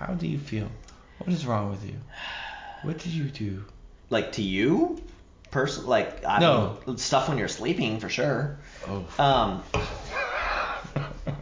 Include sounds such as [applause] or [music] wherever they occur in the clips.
How do you feel? What is wrong with you? What did you do? Like to you, person, like I No. mean, stuff when you're sleeping for sure. Oh. Um, [laughs]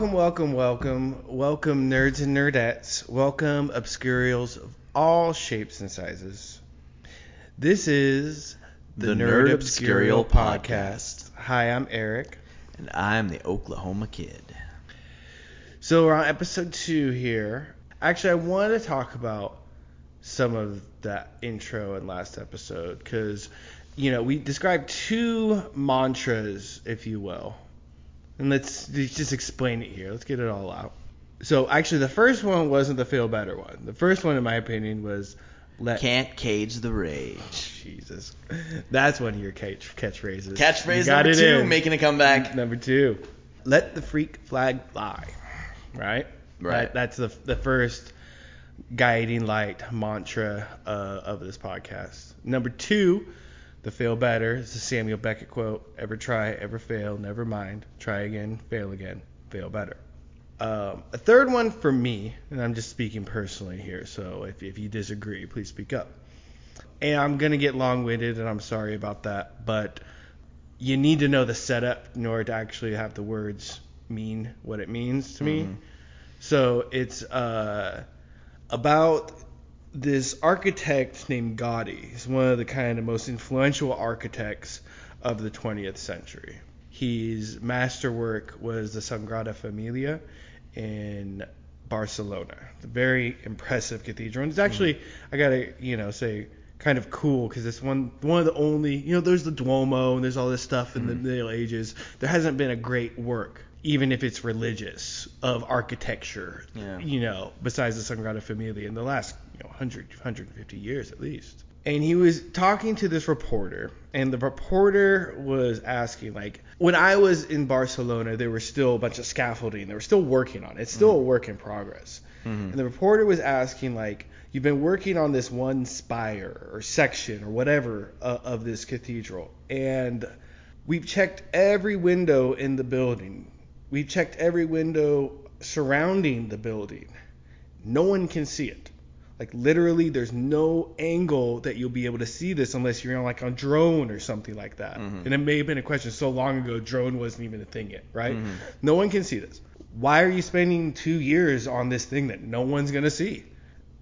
Welcome, welcome, welcome, welcome, nerds and nerdettes. Welcome, obscurials of all shapes and sizes. This is the, The Nerd, Nerd Obscurial Obscurial Podcast. Hi, I'm Erik. and I'm the Oklahoma kid. So we're on episode two here. Actually, I want to talk about some of that intro and last episode because, you know, we described two mantras, if you will. And let's let's just explain it here. Let's get it all out. So actually, the first one wasn't the feel better one. The first one, in my opinion, was let Can't cage the rage. [laughs] Jesus. That's one of your catch catchphrases. Catchphrase number two, in. making a comeback. Number two, let the freak flag fly. Right. Right. That- that's the the first guiding light mantra uh, of this podcast. Number two, the fail better. It's a Samuel Beckett quote: "Ever try, ever fail, never mind. Try again, fail again, fail better." Um, a third one for me, and I'm just speaking personally here, so if, if you disagree, please speak up. And I'm gonna get long-winded, and I'm sorry about that, but you need to know the setup in order to actually have the words mean what it means to me. Mhm. So it's uh, about this architect named Gaudi. He's one of the kind of most influential architects of the 20th century. His masterwork was the Sagrada Familia in Barcelona. Very impressive cathedral. And it's actually, I gotta, you know, say, kind of cool because it's one one of the only, you know, there's the Duomo and there's all this stuff in the mm-hmm. Middle Ages. There hasn't been a great work, even if it's religious, of architecture, Yeah. you know, besides the Sagrada Familia in the last, you know, 100, 150 years at least. And he was talking to this reporter, and the reporter was asking, like, when I was in Barcelona, there was still a bunch of scaffolding. They were still working on it. It's still a work in progress. Mhm. And the reporter was asking, like, you've been working on this one spire or section or whatever uh, of this cathedral, and we've checked every window in the building. We've checked every window surrounding the building. No one can see it. Like literally, there's no angle that you'll be able to see this unless you're on like a drone or something like that. Mhm. And it may have been a question so long ago, drone wasn't even a thing yet, right? Mhm. No one can see this. Why are you spending two years on this thing that no one's gonna see?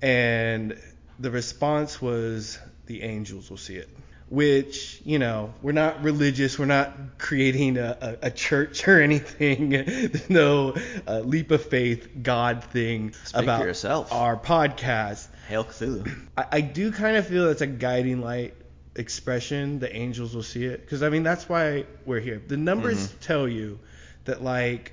And the response was, the angels will see it. Which, you know, we're not religious. We're not creating a, a, a church [laughs] or anything. There's no uh, leap of faith God thing Speak about yourself. our podcast. Hail Cthulhu. I, I do kind of feel that's a guiding light expression. The angels will see it because I mean that's why we're here. The numbers Mhm. tell you that like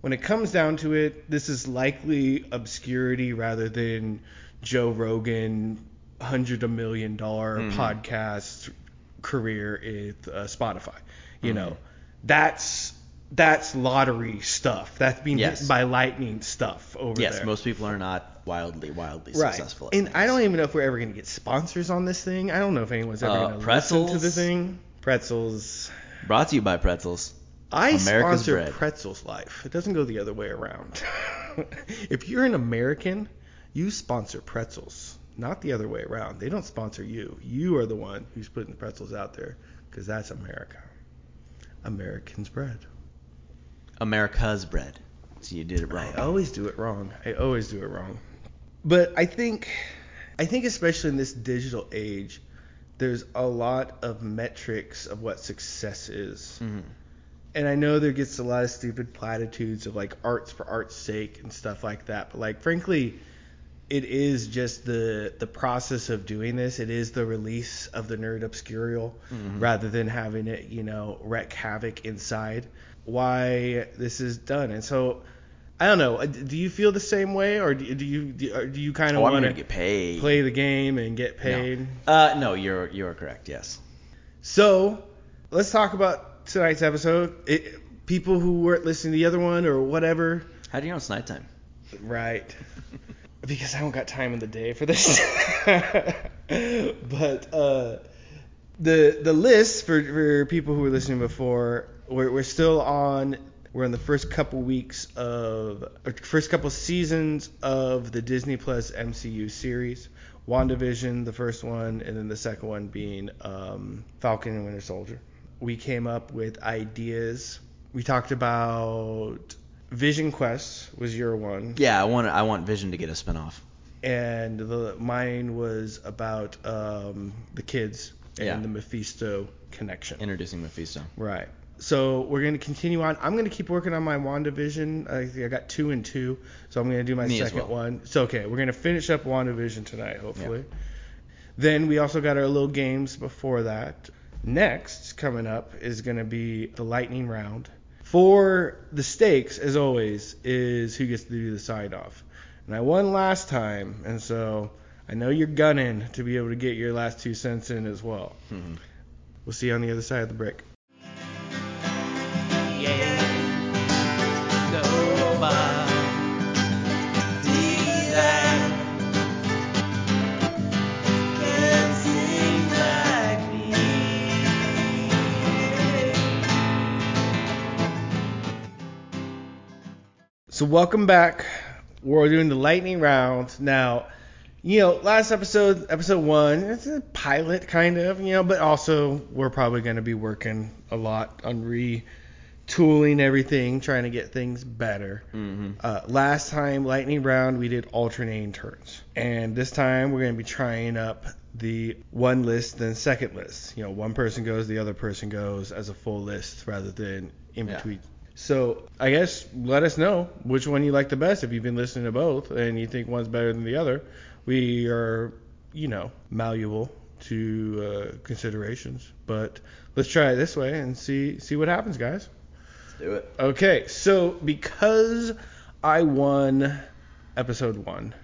when it comes down to it, this is likely obscurity rather than Joe Rogan hundred a million dollar Mhm. podcast career with uh, Spotify. You Mhm. know, that's that's lottery stuff. That's being Yes. hit by lightning stuff over Yes, there. most people are not wildly, wildly Right. successful. at And I don't even know if we're ever going to get sponsors on this thing. I don't know if anyone's ever Uh, going to listen to the thing. Pretzels. Brought to you by Pretzels. I America's sponsor bread. Pretzels Life. It doesn't go the other way around. [laughs] if you're an American, you sponsor Pretzels, not the other way around. They don't sponsor you. You are the one who's putting the pretzels out there because that's America. American's bread. America's bread. So you did it wrong. I always do it wrong. I always do it wrong. But I think I think especially in this digital age, there's a lot of metrics of what success is. Mhm. and I know there gets a lot of stupid platitudes of like arts for art's sake and stuff like that, but like frankly, it is just the the process of doing this. It is the release of the nerd obscurial rather than having it, you know, wreak havoc inside. Why this is done, and so I don't know. uh, Do you feel the same way, or do do you do, do you kind of Oh, want to get paid. play the game and get paid? No. Uh, no, you're you're correct. Yes. So let's talk about tonight's episode. It, people who weren't listening to the other one or whatever, How do you know it's nighttime? right? [laughs] because I don't got time in the day for this. [laughs] but uh, the the list for, for people who were listening before, we're, we're still on. We're in the first couple weeks of, first couple seasons of the Disney Plus MCU series. WandaVision, the first one, and then the second one being um, Falcon and Winter Soldier. We came up with ideas. We talked about Vision Quest was your one Yeah, I want I want Vision to get a spinoff. and the mine was about um, the kids and Yeah. the Mephisto connection. Introducing Mephisto. right. So we're going to continue on. I'm going to keep working on my WandaVision. I think I got two and two, so I'm going to do my Me second well. one. So okay, we're going to finish up WandaVision tonight, hopefully. Then we also got our little games before that. Next, coming up, is going to be the lightning round. For the stakes, as always, is who gets to do the side off. And I won last time, and so I know you're gunning to be able to get your last two cents in as well. Mhm. We'll see you on the other side of the break. So welcome back. We're doing the lightning round now. You know, last episode, episode one, it's a pilot kind of, you know, but also we're probably going to be working a lot on retooling everything, trying to get things better. Mm-hmm. Uh, last time, lightning round, we did alternating turns, and this time we're going to be trying up the one list then second list. You know, one person goes, the other person goes as a full list rather than in Yeah. between. So I guess let us know which one you like the best if you've been listening to both and you think one's better than the other. We are, you know, malleable to uh, considerations, but let's try it this way and see see what happens, guys. Let's do it. Okay, so because I won episode one,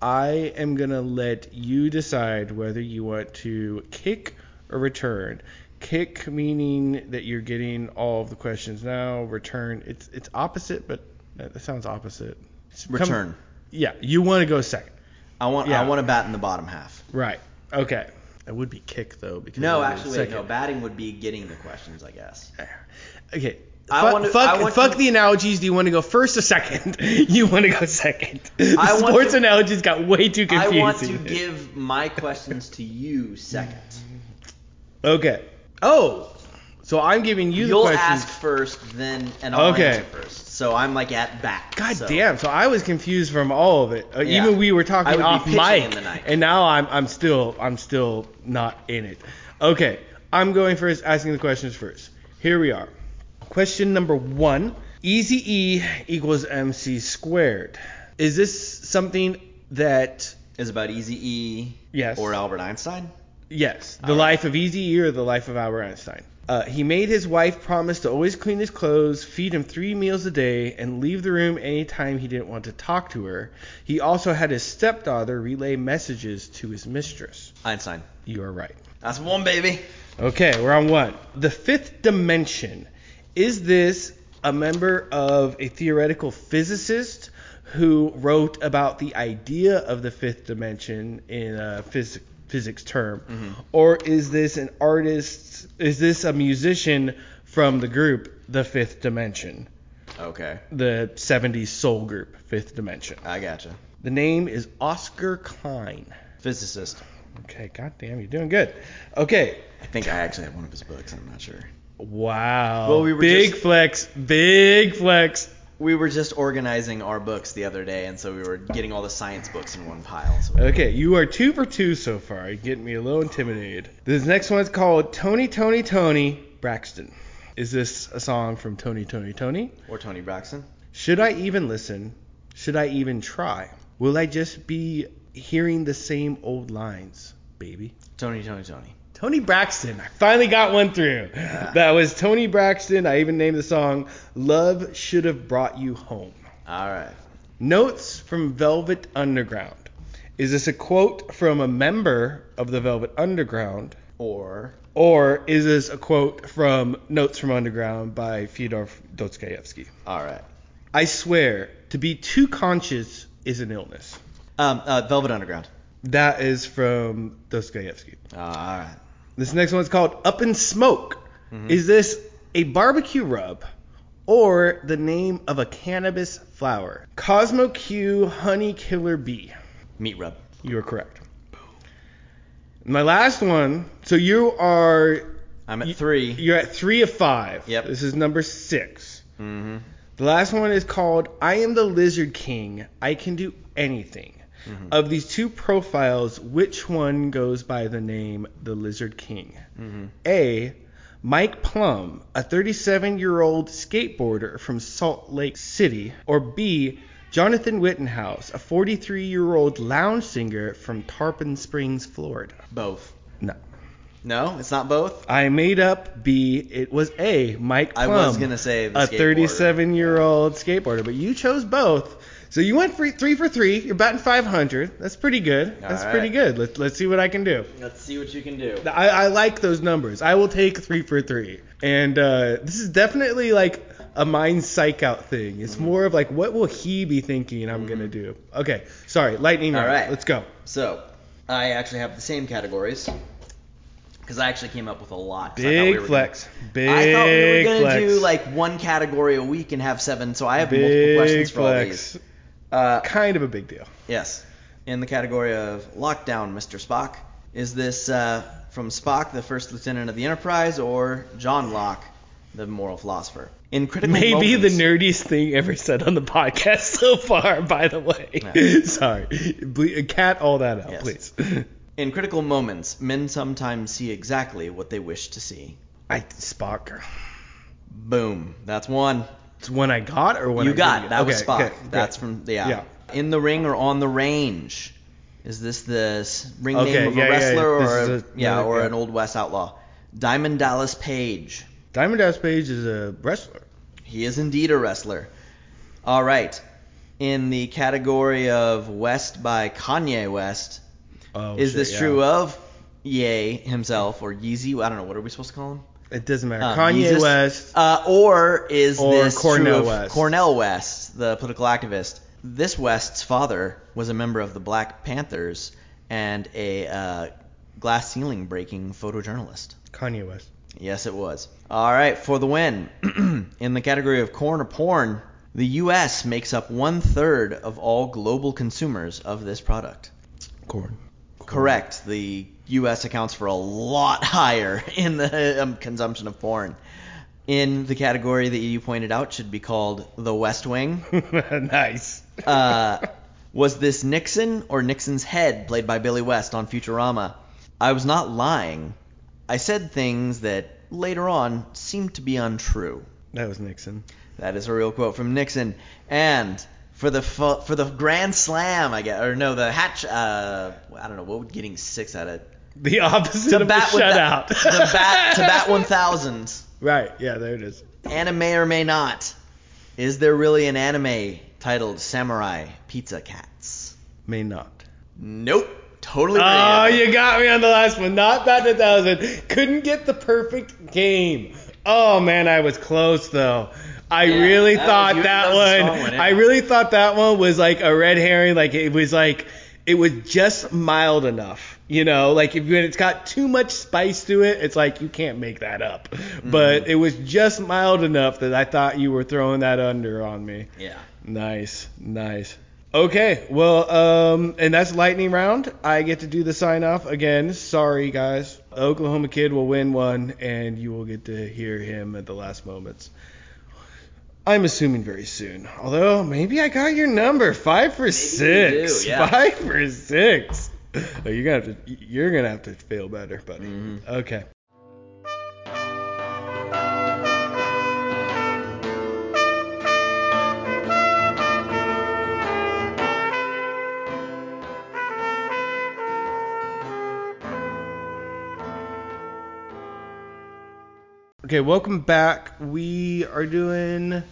I am gonna let you decide whether you want to kick or return. Kick meaning that you're getting all of the questions now. Return, it's it's opposite, but that sounds opposite. It's come- Return. yeah, you want to go second. I want Yeah. I want to bat in the bottom half. Right. Okay. It would be kick though because No, actually, wait, no. Batting would be getting the questions, I guess. Okay. I Fuck, want to- fuck, I want fuck to- the analogies. Do you want to go first or second? [laughs] you want to go second. I want Sports to- analogies got way too confusing. I want to give my questions to you second. Okay. Oh, so I'm giving you the You'll questions. ask first, then and I'll Okay. answer first. So I'm like at bat. God so. damn! So I was confused from all of it. Uh, Yeah. Even we were I talking would be off pitching mic, in the night. and now I'm I'm still I'm still not in it. Okay, I'm going first, asking the questions first. Here we are. Question number one: Easy E equals MC squared. Is this something that Is about Easy E Yes. or Albert Einstein? Yes, the All life of Easy E or the life of Albert Einstein. Uh, he made his wife promise to always clean his clothes, feed him three meals a day, and leave the room anytime he didn't want to talk to her. He also had his stepdaughter relay messages to his mistress. Einstein. You are right. That's one baby. Okay, we're on one. The fifth dimension. Is this a member of a theoretical physicist who wrote about the idea of the fifth dimension in a phys- physics term? Mm-hmm. Or is this an artist? Is this a musician from the group The Fifth Dimension? Okay, The 70s soul group, Fifth Dimension. I gotcha. The name is Oskar Klein. Physicist. Okay, goddamn, you're doing good. Okay, I think I actually have one of his books. I'm not sure. Wow. Well, we were big just- flex. Big flex. We were just organizing our books the other day, and so we were getting all the science books in one pile. So we- Okay, you are two for two so far. You're getting me a little intimidated. This next one's called Tony, Tony, Toni Braxton. Is this a song from Tony Tony Tony? Or Toni Braxton. Should I even listen? Should I even try? Will I just be hearing the same old lines, baby? Tony, Tony, Tony. Toni Braxton. I finally got one through. That was Toni Braxton. I even named the song Love Should Have Brought You Home. All right. Notes from Velvet Underground. Is this a quote from a member of the Velvet Underground? Or Or is this a quote from Notes from Underground by Fyodor Dostoevsky? all right. I swear, to be too conscious is an illness. Um, uh, Velvet Underground. That is from Dostoevsky. Uh, all right. This next one's called Up in Smoke. Is this a barbecue rub or the name of a cannabis flower? Cosmo Q Honey Killer Bee. Meat rub. You are correct. My last one. So you are I'm at You- three. you're at three of five. Yep. This is number six. Mm-hmm. The last one is called I am the Lizard King. I can do anything. Mm-hmm. Of these two profiles, which one goes by the name the Lizard King? Mm-hmm. A. Mike Plum, a 37 year old skateboarder from Salt Lake City. Or B. Jonathan Wittenhouse, a 43 year old lounge singer from Tarpon Springs, Florida. Both. No. No, it's not both. I made up B. It was A. Mike I Plum. was gonna say the a 37 year old skateboarder, but you chose both. So you went for three for three. You're batting 500. That's pretty good. That's All pretty good. Let's let's see what I can do. Let's see what you can do. I, I like those numbers. I will take three for three. And uh, this is definitely like a mind psych out thing. It's Mm-hmm. more of like what will he be thinking I'm gonna do. Okay, sorry. Lightning All round. right. Let's go. So, I actually have the same categories because I actually came up with a lot. I thought Big we were flex. Gonna, Big I thought we were gonna flex. do like one category a week and have seven, so I have multiple questions for all these. Uh, Kind of a big deal. yes, in the category of lockdown, Mr. Spock, is this uh, from Spock, the first lieutenant of the Enterprise, or John Locke, the moral philosopher? In critical Maybe moments, the nerdiest thing ever said on the podcast [laughs] so far, by the way. Yeah. [laughs] Sorry. Ble- Cat all that out, Yes. please. [laughs] In critical moments, men sometimes see exactly what they wish to see. I Spock. Boom. That's one. It's one I got or when you I got that get? was Okay, Spock. okay, That's from yeah. Yeah. In the ring or on the range? Is this the ring Okay, name of yeah, a wrestler this or a, a- yeah, yeah, or yeah. an old west outlaw? Diamond Dallas Page. Diamond Dallas Page is a wrestler. He is indeed a wrestler. All right. In the category of West by Kanye West, Oh, is shit, this yeah. true of Ye himself or Yeezy? I don't know. What are we supposed to call him? It doesn't matter. Uh, Kanye Yeezus? West. Uh, or is Or this Cornel true of West. Cornel West, the political activist? This West's father was a member of the Black Panthers and a uh, glass ceiling breaking photojournalist. Kanye West. Yes, it was. All right, for the win. [clears throat] In the category of corn or porn, the U.S. makes up one third of all global consumers of this product. Corn. Correct. The U.S. accounts for a lot [laughs] higher in the um, consumption of porn. In the category that you pointed out should be called the West Wing. [laughs] nice. Uh, was this Nixon or Nixon's head played by Billy West on Futurama? I was not lying. I said things that later on seemed to be untrue. that was Nixon. That is a real quote from Nixon. And for the fu- for the Grand Slam, I guess, or no, the hatch. Uh, I don't know what would getting six out of The opposite to of bat shutout. the, the bat to bat 1000 right. Yeah, there it is. anime or may not is there really an anime titled samurai pizza cats May not. nope totally Oh, random. you got me on the last one. Not bat thousand. Couldn't get the perfect game. Oh man, I was close though. I Yeah, really that thought was- that one. one, yeah. I really thought that one was like a red herring. Like it was like it was just mild enough. You know, like if it's got too much spice to it, it's like you can't make that up. Mm-hmm. But it was just mild enough that I thought you were throwing that under on me. yeah Nice, nice. Okay, well, um, and that's lightning round. I get to do the sign off again. Sorry, guys. Oklahoma kid will win one, and you will get to hear him at the last moments. I'm assuming very soon. Although maybe I got your number, five for six. do, yeah. Five for six. Oh, you're gonna have to. You're gonna have to fail better, buddy. Mhm. Okay. Okay, welcome back. We are doing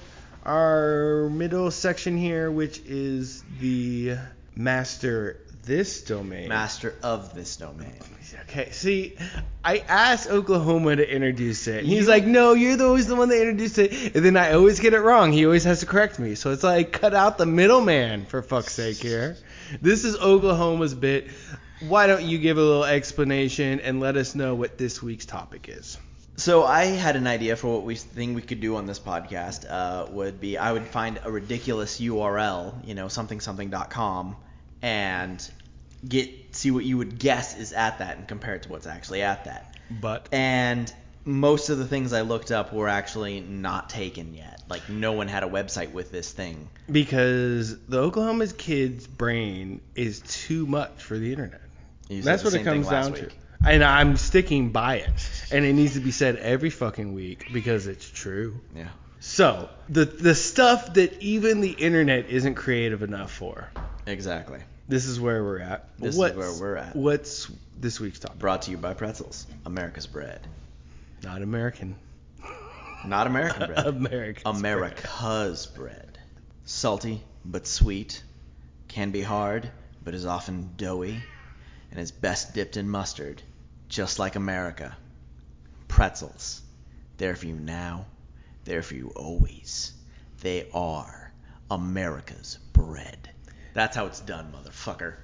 our middle section here, which is the master this domain. Master of this domain. Okay, see, I asked Oklahoma to introduce it. And he's like, no, you're the, always the one that introduced it. And then I always get it wrong. He always has to correct me. So it's like, cut out the middleman, for fuck's sake here. This is Oklahoma's bit. Why don't you give a little explanation and let us know what this week's topic is? So I had an idea for what we think we could do on this podcast. Uh, would be I would find a ridiculous URL, you know, something something.com, and get see what you would guess is at that and compare it to what's actually at that. But And most of the things I looked up were actually not taken yet. Like no one had a website with this thing. because the Oklahoma's kid's brain is too much for the internet. That's the what it comes down week. to. And I'm sticking by it. And it needs to be said every fucking week because it's true. Yeah. So, the the stuff that even the internet isn't creative enough for. Exactly. This is where we're at. This is where we're at. What's this week's topic? Brought to you by Pretzels, America's bread. Not American. Not American bread. [laughs] American. America's bread. Salty but sweet, can be hard but is often doughy, and is best dipped in mustard, just like America. Pretzels. They're for you now, they're for you always. They are America's bread. That's how it's done, motherfucker.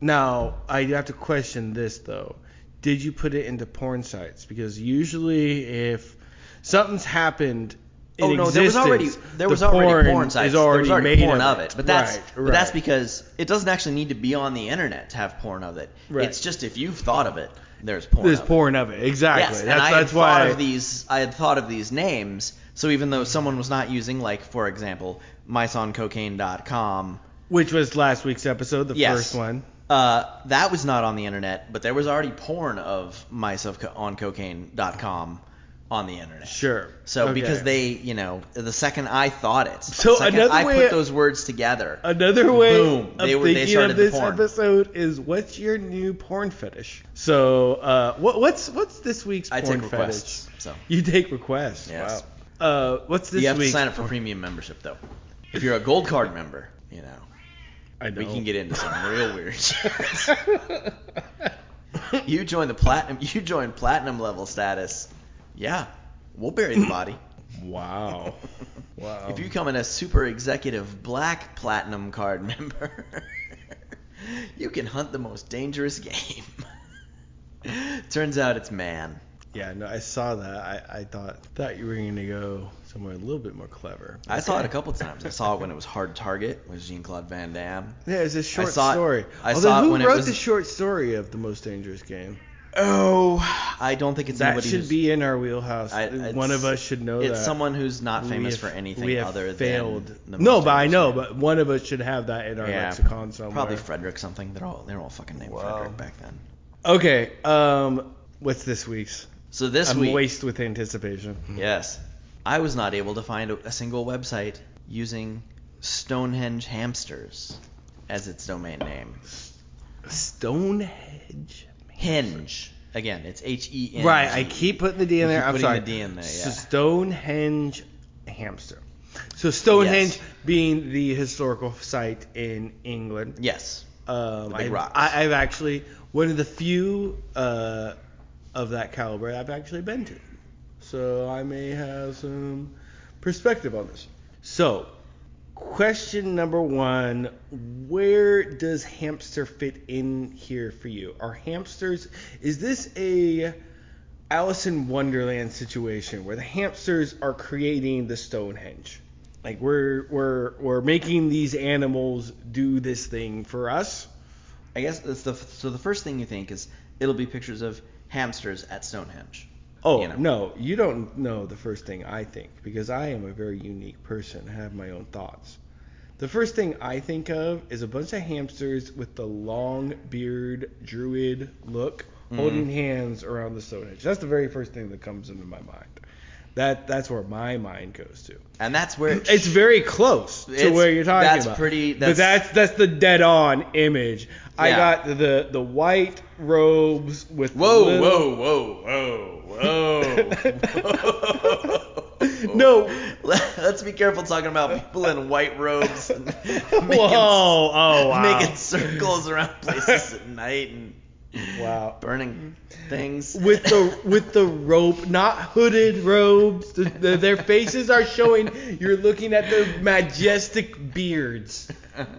Now, I have to question this though. Did you put it into porn sites? Because usually, if something's happened, in Oh no, there was already there the was already porn porn sites. already there was already made porn of of it, but that's Right, but that's because it doesn't actually need to be on the internet to have porn of it. Right. It's just if you've thought of it, there's porn. there's of porn of it. It. Exactly. Yes, that's and I that's had why. thought of these. I had thought of these names. So even though someone was not using, like for example, miceoncocaine.com, Which was last week's episode, the Yes. first one. uh, that was not on the internet, but there was already porn of mice of co- on cocaine.com on the internet. Sure. So Okay. because they, you know, the second I thought it, So the second another I way- put those words together. Another way Boom. They were- they started the this porn. episode is what's your new porn fetish? So, uh, what, what's what's this week's I porn take fetish? requests. So You take requests. Yes. Wow. Uh, what's this you have to sign up for premium membership though. If you're a gold card member, you know, I know. we can get into some real weird [laughs] shit. you join the platinum. You join platinum level status. Yeah, we'll bury the [clears throat] body. wow. Wow. [laughs] If you come in a super executive black platinum card member, [laughs] you can hunt the most dangerous game. [laughs] Turns out it's man. Yeah, no, I saw that. I, I thought thought you were gonna go somewhere a little bit more clever. I saw it a couple times. I saw it when it was Hard Target with Jean Claude Van Damme. Yeah, it's a short saw it- story. I Although, saw it who when it wrote was- the short story of the most dangerous game? Oh, I don't think it's That anybody should be in our wheelhouse. I- One of us should know It's that. someone who's not We famous have- for anything we have other failed. than the no, but I know, but one of us should have that in our yeah, lexicon somewhere. Probably Frederick something. They're all they're all fucking named Wow. Frederick back then. Okay, um, what's this week's? So this I'm week, moist with anticipation. yes, I was not able to find a, a single website using Stonehenge hamsters as its domain name. Stonehenge. Hinge. Again, it's H E N. Right, I keep putting the D in there. I'm putting sorry. the D in there, yeah. Stonehenge hamster. So Stonehenge Yes. being the historical site in England. Yes. Um, The big I've, rocks. I, I've actually one of the few uh, of that caliber I've actually been to, so I may have some perspective on this. So, question number one: Where does hamster fit in here for you? Are hamsters? Is this a Alice in Wonderland situation where the hamsters are creating the Stonehenge? Like we're we're we're making these animals do this thing for us. I guess that's the so the first thing you think is it'll be pictures of hamsters at Stonehenge. Oh You know. no, you don't know the first thing I think because I am a very unique person. I have my own thoughts. The first thing I think of is a bunch of hamsters with the long beard druid look Mm-hmm. holding hands around the stone Stonehenge. That's the very first thing that comes into my mind. That that's where my mind goes to. And that's where it [clears throat] It's very close to where you're talking about. that's about. pretty- but that's- that's that's the dead on image. I got the the white robes with the Whoa, little- whoa, whoa, whoa, [laughs] no. [laughs] Let's be careful talking about people in white robes and [laughs] Whoa! making, Oh wow! making circles around places at night and wow. burning things. with the with the rope, not hooded robes. The, the, their faces are showing. You're looking at their majestic beards,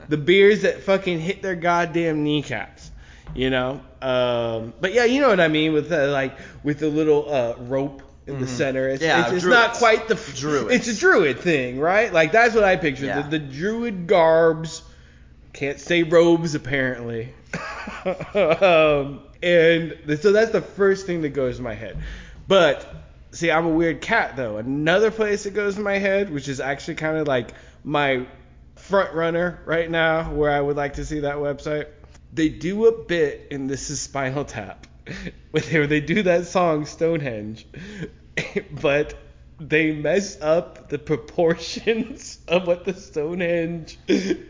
the beards that fucking hit their goddamn kneecaps. You know. Um, but yeah, you know what I mean with the, like with the little uh, rope in the center. It's, Yeah, it's, it's not quite the f- Druids. It's a druid thing, right? Like that's what I picture. Yeah. The, the druid garbs. Can't say robes apparently. [laughs] um, and so that's the first thing that goes in my head. But see, I'm a weird cat though. Another place that goes in my head, which is actually kind of like my front runner right now, where I would like to see that website. They do a bit in This Is Spinal Tap, [laughs] where they do that song Stonehenge, [laughs] but they mess up the proportions of what the Stonehenge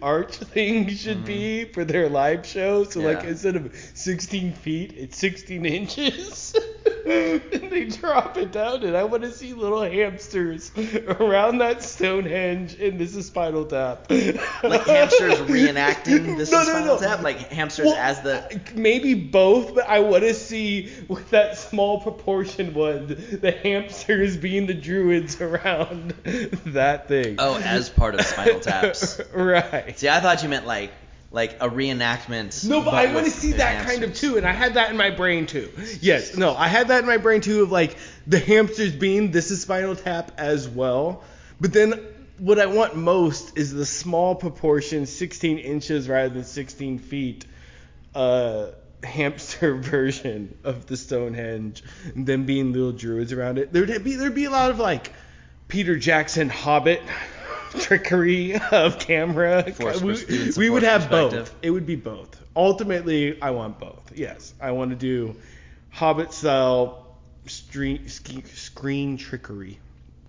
arch thing should mm-hmm. be for their live show. So like instead of 16 feet, it's 16 inches. [laughs] and they drop it down, and I want to see little hamsters around that Stonehenge, and this is Spinal Tap. like hamsters [laughs] reenacting this No, is Spinal no. Tap, like hamsters Well, as the maybe both, but I want to see what that small proportion one The hamsters being the druids around [laughs] that thing. oh as part of Spinal [laughs] Taps. right. See, I thought you meant like like a reenactment. No, but I want to see that kind of too, and I had that in my brain too. Yes, no, I had that in my brain too of like the hamsters being this is Spinal Tap as well. But then what I want most is the small proportion, 16 inches rather than 16 feet, uh, hamster [laughs] version of the Stonehenge, and them being little druids around it. There'd be there'd be a lot of like Peter Jackson Hobbit trickery of camera. Forced we, we would have both. It would be both. Ultimately, I want both. Yes, I want to do Hobbit style screen, screen trickery.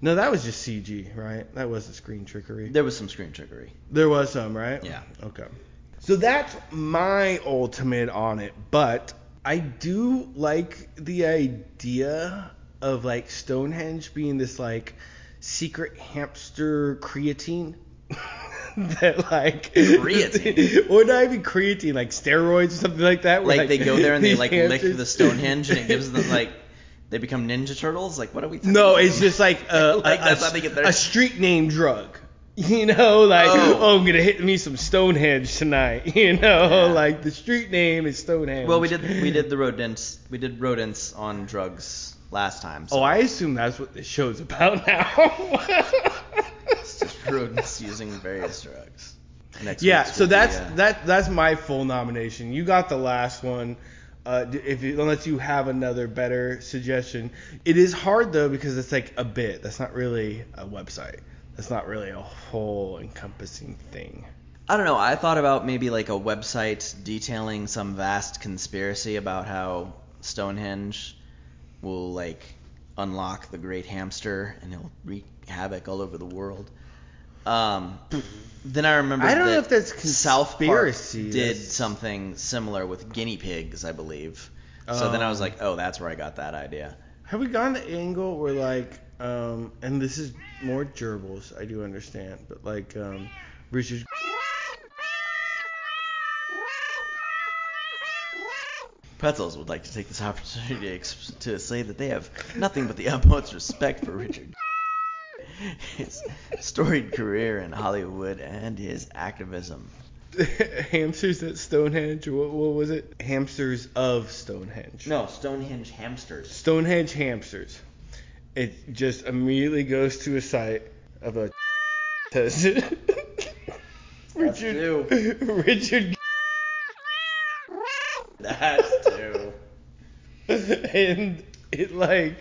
No, that was just CG, right? That was the screen trickery. There was some screen trickery. There was some, right? Yeah. Okay. So that's my ultimate on it, but I do like the idea of like Stonehenge being this like secret hamster creatine. [laughs] that like Creatine? [laughs] or not even creatine, like steroids or something like that. where, Like they go there and they like lick the Stonehenge and it gives them [laughs] like they become Ninja Turtles. Like what are we? Talking No, about? it's just like a, Like, a- that's a- how they get their- a street name drug. You know, like Oh. oh. I'm gonna hit me some Stonehenge tonight. You know, Yeah. like the street name is Stonehenge. Well, we did we did the rodents we did rodents on drugs last time. So Oh, I assume that's what this show's about [laughs] now. it's just rodents using various drugs. Next yeah, so will be, that's uh, that that's my full nomination. You got the last one. Uh, if you, unless you have another better suggestion, it is hard though because it's like a bit. That's not really a website. That's not really a whole encompassing thing. I don't know. I thought about maybe like a website detailing some vast conspiracy about how Stonehenge will like unlock the great hamster and it'll wreak havoc all over the world. Um, [clears throat] then I remember I don't know if that's South Park did That's- something similar with guinea pigs, I believe. So then I was Um, like, oh, that's where I got that idea. Have we gone the angle where like, um, and this is more gerbils, I do understand, but like, um, Richard. Pretzels would like to take this opportunity to to say that they have nothing but the [laughs] utmost respect for Richard. His storied career in Hollywood and his activism. [laughs] hamsters at Stonehenge. What, what was it? Hamsters of Stonehenge. No, Stonehenge hamsters. Stonehenge hamsters. It just immediately goes to a site of a. [laughs] Richard. Richard. That's two. [laughs] and it like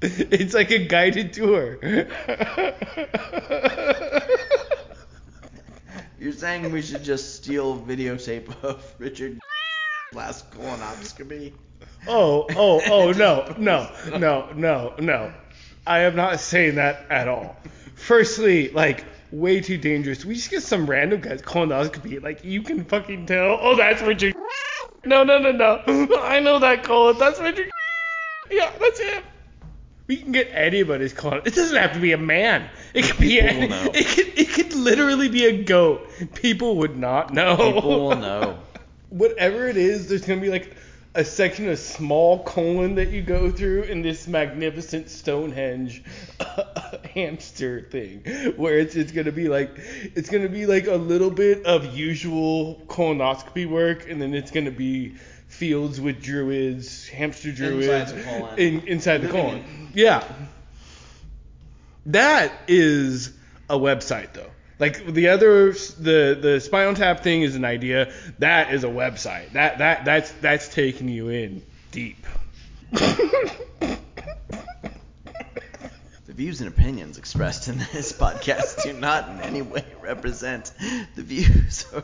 it's like a guided tour. [laughs] You're saying we should just steal videotape of Richard [laughs] last colonoscopy? oh, oh, oh no, no, no, no, no. I am not saying that at all. Firstly, like way too dangerous. We just get some random guy's colonoscopy. Like you can fucking tell. Oh, that's Richard. No, no, no, no. [laughs] I know that colon. That's Richard. [laughs] Yeah, that's him. We can get anybody's clone. It doesn't have to be a man. It could be People any, will know. [laughs] it could it could literally be a goat. People would not know. People will know. Whatever it is, there's gonna be like a section of small colon that you go through in this magnificent Stonehenge [laughs] hamster thing, where it's it's gonna be like it's gonna be like a little bit of usual colonoscopy work, and then it's gonna be fields with druids, hamster druids, the colon. in, inside the colon. Yeah, that is a website though. Like the other, the the Spinal Tap thing is an idea. That is a website. That that that's that's taking you in deep. The views and opinions expressed in this podcast do not in any way represent the views or,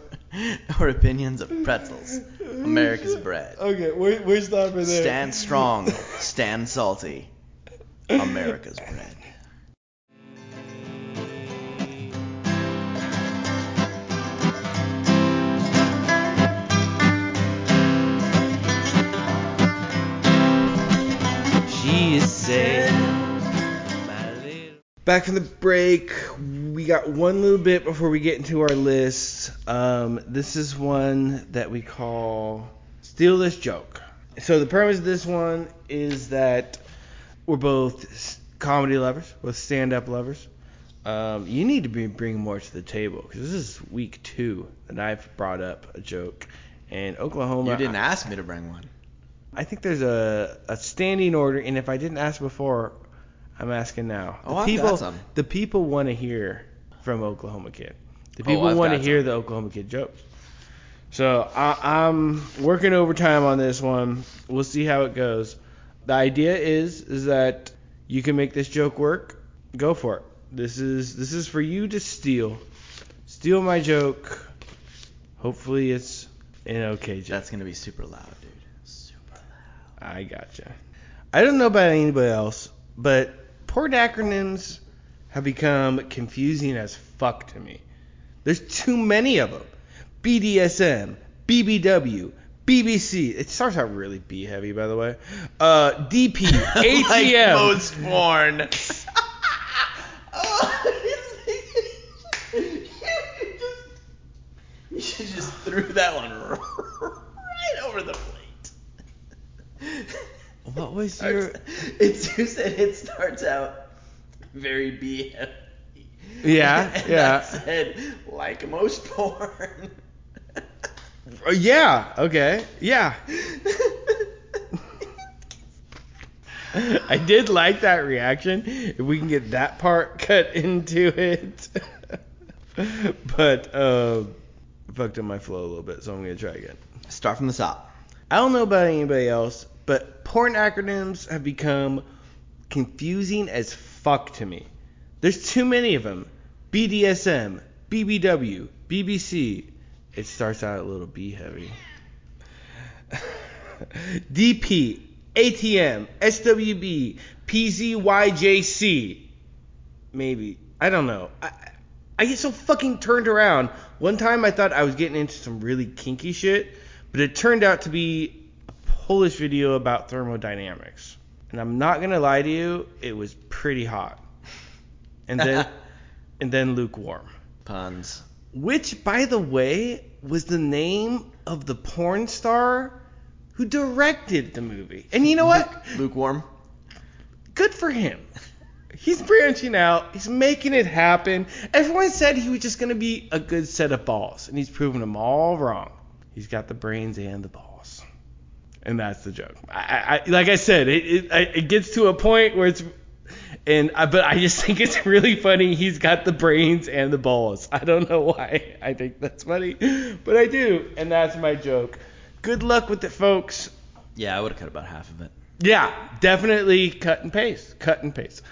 or opinions of Pretzels, America's bread. Okay, we're, we're stopping there. Stand strong, stand salty, America's bread. Back from the break, we got one little bit before we get into our list. Um, this is one that we call Steal This Joke. So the premise of this one is that we're both comedy lovers, both stand-up lovers. Um, you need to be bringing more to the table because this is week two that I've brought up a joke, and Oklahoma. You didn't ask me to bring one. I think there's a, a standing order, and if I didn't ask before, I'm asking now. The Oh, I've people, got some. the people want to hear from Oklahoma Kid. The Oh, people I've want to hear the Oklahoma Kid jokes. So I, I'm working overtime on this one. We'll see how it goes. The idea is is that you can make this joke work. Go for it. This is this is for you to steal. Steal my joke. Hopefully it's an okay joke. That's gonna be super loud, dude. Super loud. I gotcha. I don't know about anybody else, but porn acronyms have become confusing as fuck to me. There's too many of them. BDSM, BBW, BBC. It starts out really B heavy, by the way. Uh, DP, ATM. [laughs] like most porn. [laughs] [laughs] you should just threw that one right over the plate. What was your? It's you said it starts out very B heavy. Yeah, [laughs] and yeah. I said like most porn. Oh, yeah. Okay. Yeah. [laughs] I did like that reaction. If we can get that part [laughs] cut into it. but uh, fucked up my flow a little bit, so I'm gonna try again. Start from the top. I don't know about anybody else, but porn acronyms have become confusing as fuck to me. There's too many of them. BDSM, BBW, BBC. It starts out a little B heavy. [laughs] DP, ATM, SWB, PZYJC. Maybe. I don't know. I, I get so fucking turned around. One time I thought I was getting into some really kinky shit, but it turned out to be Polish video about thermodynamics. And I'm not gonna lie to you, it was pretty hot. And then [laughs] and then lukewarm. Puns. Which, by the way, was the name of the porn star who directed the movie. And you know what? Lukewarm. Good for him. He's branching out. He's making it happen. Everyone said he was just going to be a good set of balls, and he's proven them all wrong. He's got the brains and the balls. And that's the joke. I, I, like I said, it, it, it gets to a point where it's. And I, but I just [laughs] think it's really funny. He's got the brains and the balls. I don't know why I think that's funny, but I do, and that's my joke. Good luck with it, folks. Yeah, I would have cut about half of it. Yeah, definitely cut and paste. Cut and paste.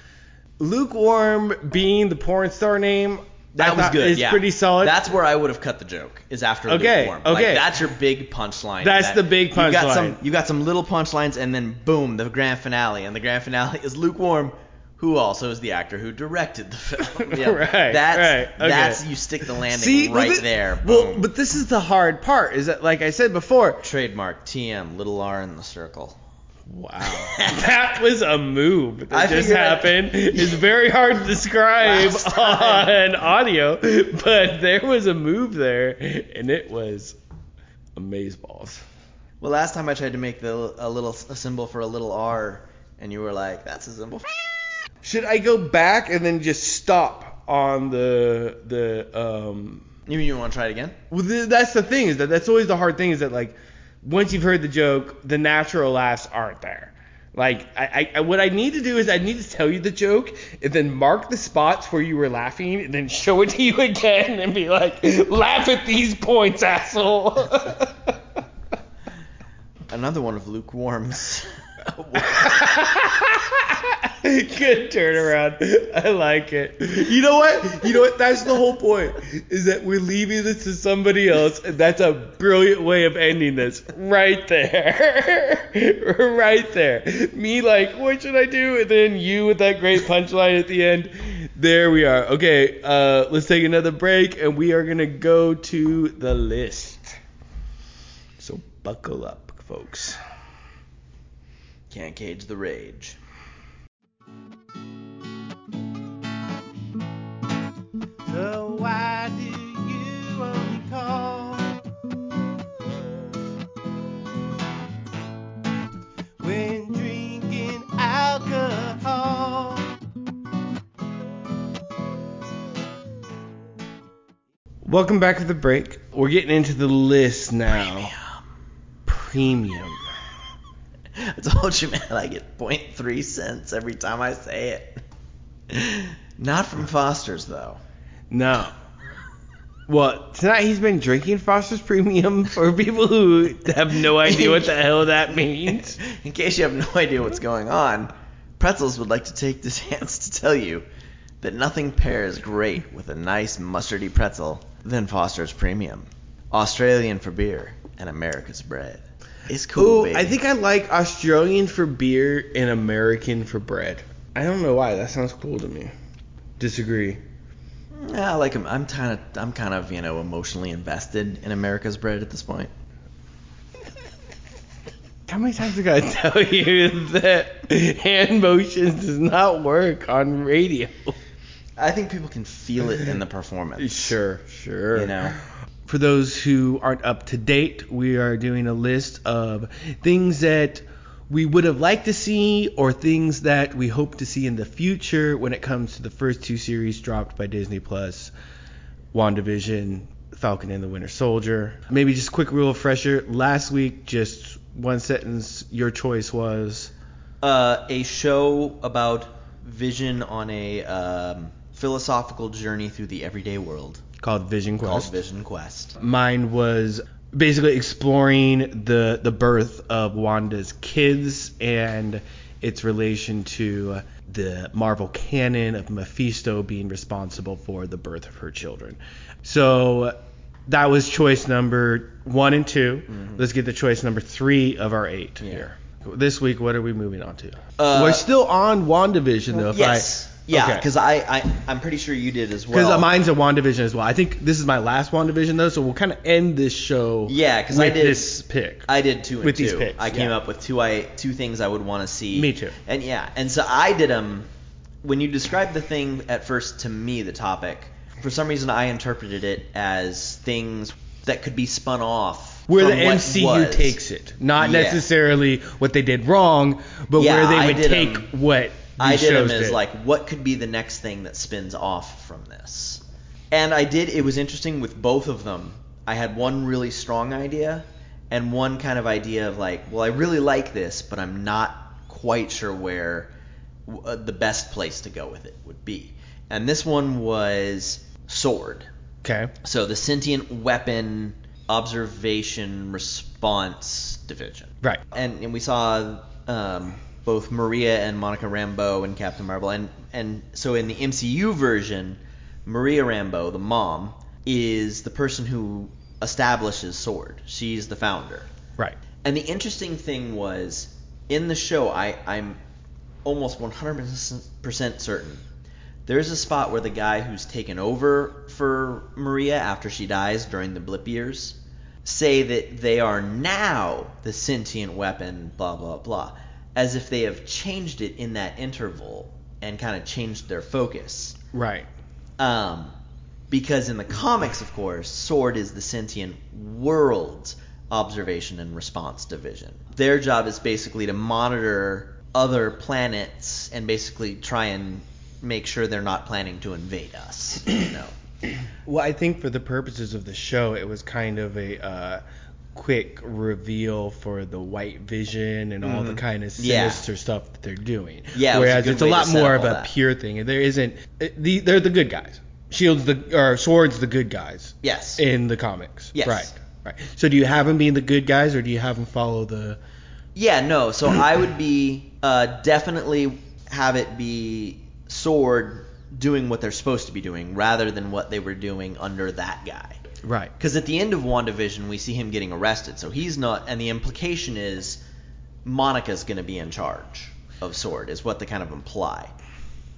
Lukewarm being the porn star name. That I was good. Is yeah, pretty solid. That's where I would have cut the joke. Is after Okay, lukewarm. Like, okay. that's your big punchline. That's That- the big You got punchline. some. You got some little punchlines, and then boom, the grand finale. And the grand finale is lukewarm, who also is the actor who directed the film. [laughs] Yeah, Right, That's right, okay. that's you stick the landing See, right thi- there. Well, but this is the hard part. Is that like I said before? trademark TM little R in the circle. Wow. [laughs] that was a move that I just happened. It's very hard to describe [laughs] on audio, but there was a move there, and it was amazeballs. Well, last time I tried to make the a little a symbol for a little R, and you were like, "That's a symbol." Should I go back and then just stop on the the um? You mean you want to try it again? Well, th- that's the thing is that that's always the hard thing is that like once you've heard the joke, the natural laughs aren't there. Like I, I what I need to do is I need to tell you the joke and then mark the spots where you were laughing and then [laughs] show it to you again and be like, laugh at these points, asshole. [laughs] Another one of lukewarm's. [laughs] [laughs] Good turnaround. I like it. You know what? You know what? That's the whole point. Is that we're leaving this to somebody else, and that's a brilliant way of ending this. Right there. [laughs] right there. Me like, what should I do? And then you with that great punchline at the end. There we are. Okay, uh, let's take another break, and we are gonna go to the list. So buckle up, folks. Can't cage the rage. So why do you only call when drinking alcohol? Welcome back to the break. We're getting into the list now. Premium. [laughs] I told you, man, I get 0.3 cents every time I say it. Not from Foster's, though. No. Well, tonight he's been drinking Foster's Premium for people who have no idea what the [laughs] hell that means. In case you have no idea what's going on, Pretzels would like to take this [laughs] chance to tell you that nothing pairs great with a nice mustardy pretzel than Foster's Premium. Australian for beer and America's bread. It's cool, Ooh, baby. I think I like Australian for beer and American for bread. I don't know why. That sounds cool to me. Disagree. Yeah, I like 'em. I'm kind of, I'm kind of, you know, emotionally invested in America's bread at this point. [laughs] How many times have I gotta tell you that hand motions does not work on radio? I think people can feel it in the performance. [laughs] Sure, sure. You know. For those who aren't up to date, we are doing a list of things that we would have liked to see or things that we hope to see in the future when it comes to the first two series dropped by Disney Plus, WandaVision, Falcon and the Winter Soldier. Maybe just quick real refresher. Last week, just one sentence, your choice was Uh, a show about vision on a um, philosophical journey through the everyday world called Vision called Quest. Vision Quest. Mine was basically exploring the the birth of Wanda's kids and its relation to the Marvel canon of Mephisto being responsible for the birth of her children. So that was choice number one and 2 let Let's get the choice number three of our eight here. This week, what are we moving on to? Uh, We're still on WandaVision though. if yes. I, yeah, okay. because I, I, I'm pretty sure you did as well. Because mine's a WandaVision as well. I think this is my last WandaVision though, so we'll kind of end this show. Yeah, because I did- this pick. I did two and With two. these picks, I came yeah. up with two I two things I would want to see. Me too. And yeah, and so I did them. When you described the thing at first to me, the topic, for some reason I interpreted it as things that could be spun off. where the MCU takes it, not Yeah. necessarily what they did wrong, but Yeah, where they would take 'em- what I did them as did. like what could be the next thing that spins off from this. And I did it was interesting with both of them. I had one really strong idea and one kind of idea of like, well, I really like this, but I'm not quite sure where uh, the best place to go with it would be. And this one was sword. okay. So the sentient weapon observation response division. Right. And, and we saw um, both Maria and Monica Rambeau and Captain Marvel. And, and so in the MCU version, Maria Rambeau, the mom, is the person who establishes Sword. She's the founder. Right. And the interesting thing was, in the show, I, I'm almost 100% certain there's a spot where the guy who's taken over for Maria after she dies during the blip years say that they are now the sentient weapon, blah, blah, blah. As if they have changed it in that interval and kind of changed their focus. Right. Um, because in the comics, of course, Sword is the sentient world observation and response division. Their job is basically to monitor other planets and basically try and make sure they're not planning to invade us. You know. [clears throat] Well, I think for the purposes of the show, it was kind of a uh, quick reveal for the White Vision and all the Mhm. kind of Yeah. sinister stuff that they're doing. Yeah, it was a Whereas it's a lot more of a that. pure thing. There isn't. the, they're the good guys. Shields the or swords the good guys Yes. in the comics. Yes. Right. Right. So do you have them being the good guys or do you have them follow the? Yeah, no. So I would be uh, definitely have it be Sword doing what they're supposed to be doing rather than what they were doing under that guy. Right. Because at the end of WandaVision, we see him getting arrested. So he's not, and the implication is Monica's going to be in charge of Sword, is what they kind of imply.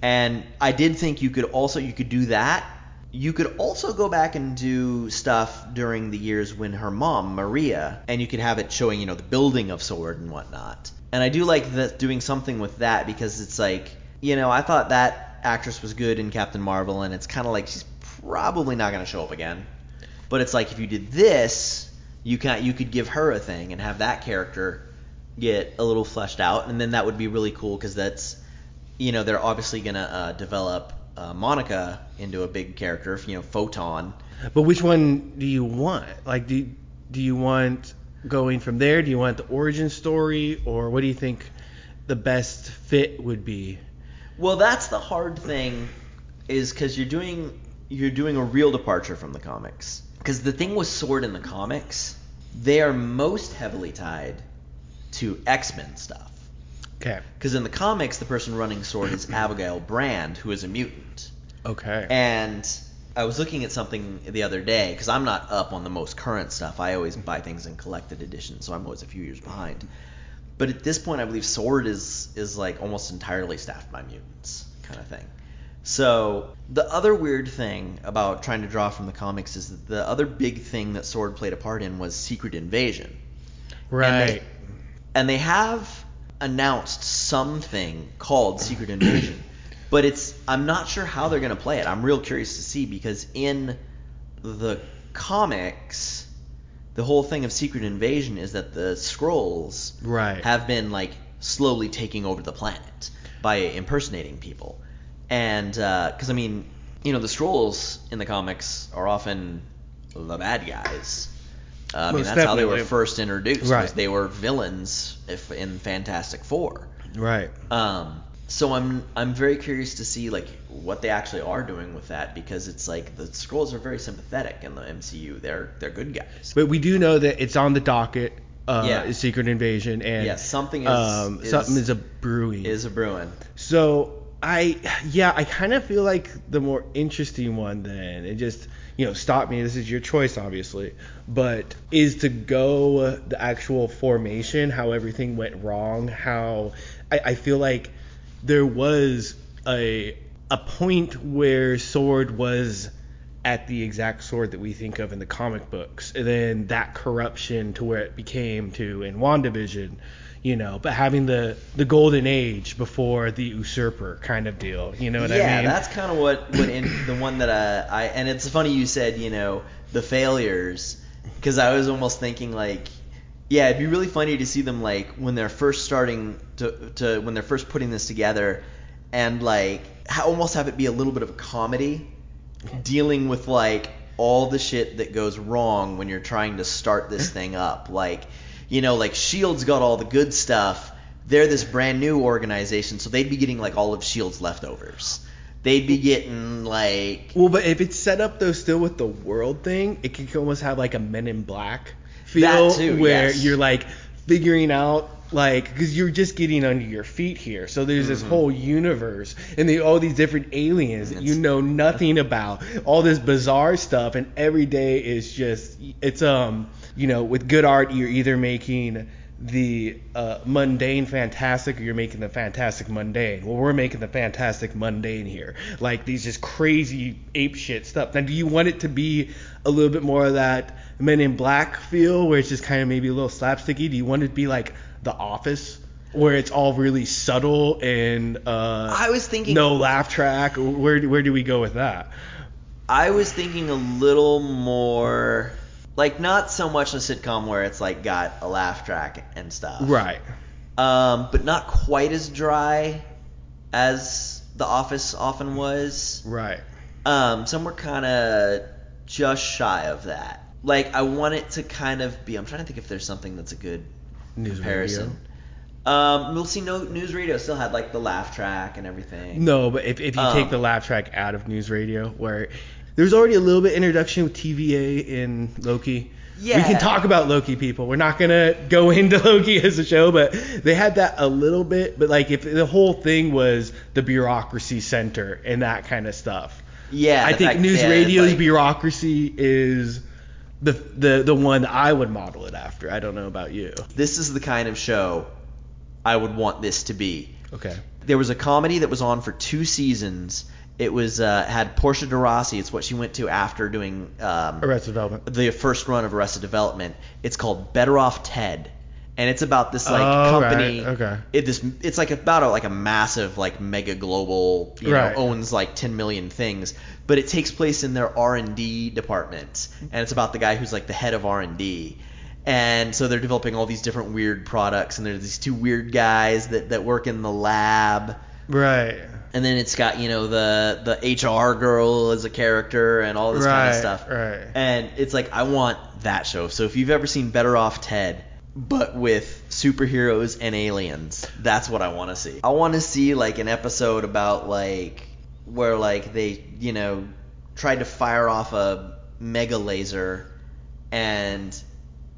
And I did think you could also you could do that. You could also go back and do stuff during the years when her mom Maria, and you could have it showing you know the building of Sword and whatnot. And I do like that doing something with that because it's like you know I thought that actress was good in Captain Marvel, and it's kind of like she's probably not going to show up again. But it's like if you did this, you can you could give her a thing and have that character get a little fleshed out, and then that would be really cool because that's you know they're obviously gonna uh, develop uh, Monica into a big character, you know, Photon. But which one do you want? Like, do do you want going from there? Do you want the origin story, or what do you think the best fit would be? Well, that's the hard thing, is because you're doing you're doing a real departure from the comics. Because the thing with Sword in the comics, they are most heavily tied to X Men stuff. Okay. Because in the comics, the person running Sword is [clears throat] Abigail Brand, who is a mutant. Okay. And I was looking at something the other day because I'm not up on the most current stuff. I always buy things in collected editions, so I'm always a few years behind. But at this point, I believe Sword is is like almost entirely staffed by mutants, kind of thing. So the other weird thing about trying to draw from the comics is that the other big thing that Sword played a part in was Secret Invasion right. and they have announced something called Secret Invasion, [clears throat] but it's I'm not sure how they're going to play it. I'm real curious to see because in the comics, the whole thing of Secret Invasion is that the Skrulls Right. have been like slowly taking over the planet by impersonating people, and because I mean, you know, the Skrulls in the comics are often the bad guys. Uh, I mean, that's how they were first introduced. Right. They were villains if in Fantastic Four. right. Um, so I'm I'm very curious to see like what they actually are doing with that because it's like the Skrulls are very sympathetic in the MCU. They're they're good guys. But we do know that it's on the docket. Uh, Yeah. Secret Invasion and Yes, something is- um, is- something is a brewing. Is a Bruin. So I yeah I kind of feel like the more interesting one then and just you know stop me this is your choice obviously but is to go the actual formation how everything went wrong how I, I feel like there was a a point where sword was at the exact sword that we think of in the comic books and then that corruption to where it became to in WandaVision you know but having the the golden age before the usurper kind of deal you know what yeah, I mean? Yeah, that's kind of what, what in the one that uh, I and it's funny you said you know the failures because I was almost thinking like yeah it'd be really funny to see them like when they're first starting to, to when they're first putting this together and like ha- almost have it be a little bit of a comedy dealing with like all the shit that goes wrong when you're trying to start this thing up. Like you know like Shield's got all the good stuff they're this brand new organization so they'd be getting like all of Shield's leftovers they'd be getting like well but if it's set up though still with the world thing it could almost have like a Men in Black feel That too, where yes. you're like figuring out like because you're just getting under your feet here. So there's this Mm-hmm. whole universe and the, all these different aliens that you know nothing about. All this bizarre stuff and every day is just it's um you know with good art you're either making the uh, mundane fantastic or you're making the fantastic mundane. Well we're making the fantastic mundane here. Like these just crazy ape shit stuff. Now do you want it to be a little bit more of that men in black feel where it's just kind of maybe a little slapsticky? Do you want it to be like the office where it's all really subtle and uh, I was thinking no laugh track. Where where do we go with that? I was thinking a little more like not so much a sitcom where it's like got a laugh track and stuff. Right. Um, but not quite as dry as The Office often was. Right. Um, somewhere kind of just shy of that. Like I want it to kind of be. I'm trying to think if there's something that's a good News comparison. Um, we'll see. No NewsRadio still had like the laugh track and everything. No, but if, if you Um, take the laugh track out of NewsRadio, where there's already a little bit introduction with TVA in Loki. Yeah. We can talk about Loki, people. We're not gonna go [laughs] into Loki as a show, but they had that a little bit. But like, if the whole thing was the bureaucracy center and that kind of stuff, Yeah, I think fact NewsRadio's like- bureaucracy is the the the one I would model it after. I don't know about you. This is the kind of show I would want this to be. Okay. There was a comedy that was on for two seasons. It was uh, had Portia de Rossi. It's what she went to after doing um, Arrested Development. the first run of Arrested Development. It's called Better Off Ted, and it's about this like Oh, company. right, okay. It this it's like about a, like a massive like mega global you Right. know owns like 10 million things, but it takes place in their R and D department, and it's about the guy who's like the head of R and D. And so they're developing all these different weird products, and there's these two weird guys that, that work in the lab Right. and then it's got you know the the HR girl as a character and all this kind of Right, stuff. right. And it's like I want that show. So if you've ever seen Better Off Ted, but with superheroes and aliens, that's what I want to see. I want to see like an episode about like where like they you know tried to fire off a mega laser and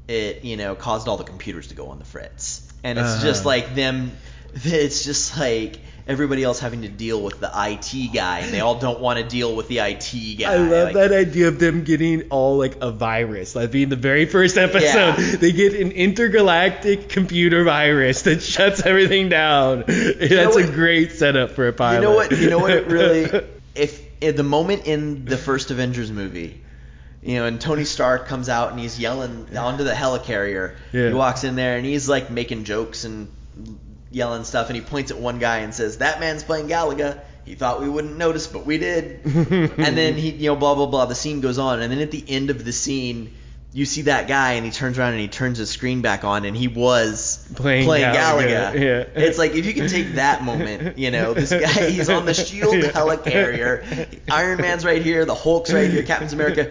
it you know caused all the computers to go on the fritz and it's Uh-huh. just like them [laughs] it's just like everybody else having to deal with the IT guy and they all don't want to deal with the IT guy I love Like, that idea of them getting all like a virus. Like being the very first episode, Yeah. they get an intergalactic computer virus that shuts everything down. [laughs] That's what- a great setup for a pilot. You know what? You know what? It really, [laughs] if at the moment in the first Avengers movie, you know, and Tony Stark comes out and he's yelling onto the helicarrier. Yeah. He walks in there and he's like making jokes and yelling stuff, and he points at one guy and says, "That man's playing Galaga." He thought we wouldn't notice, but we did. [laughs] and then he, you know, blah blah blah. The scene goes on, and then at the end of the scene. You see that guy, and he turns around and he turns his screen back on, and he was Playing Galaga. Galaga, yeah. It's like if you can take that moment, you know, this guy, he's on the [laughs] Shield helicarrier. Iron Man's right here, the Hulk's right here, Captain America.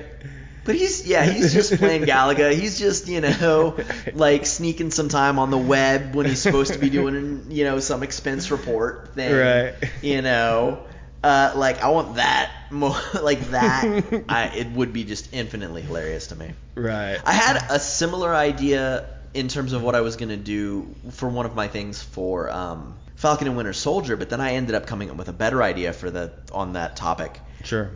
But he's yeah, he's just playing Galaga. He's just you know like sneaking some time on the web when he's supposed to be doing you know some expense report thing. Right. You know, uh, like I want that more [laughs] like that. I, it would be just infinitely hilarious to me. Right. I had a similar idea in terms of what I was gonna do for one of my things for um, Falcon and Winter Soldier, but then I ended up coming up with a better idea for the on that topic. Sure.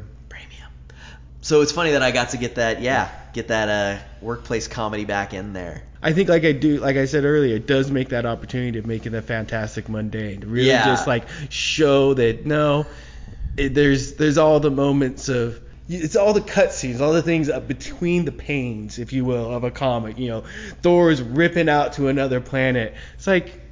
So it's funny that I got to get that, yeah, get that uh, workplace comedy back in there. I think like I do like I said earlier, it does make that opportunity of making it a fantastic mundane. To really Yeah. just like show that no it, there's there's all the moments of it's all the cutscenes, all the things up between the panes, if you will, of a comic. You know, Thor's ripping out to another planet. It's like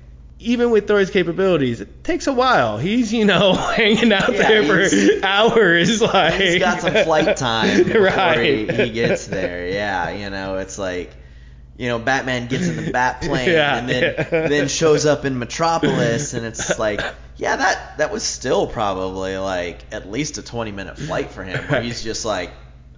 even with Thor's capabilities, it takes a while. He's you know [laughs] hanging out Yeah, there for hours. Like He's got some flight time [laughs] before right. he, he gets there. Yeah, you know, it's like, you know, Batman gets in the bat [laughs] plane Yeah, and then yeah. then shows up in Metropolis, and it's like, yeah, that that was still probably like at least a 20 minute flight for him, where he's just like,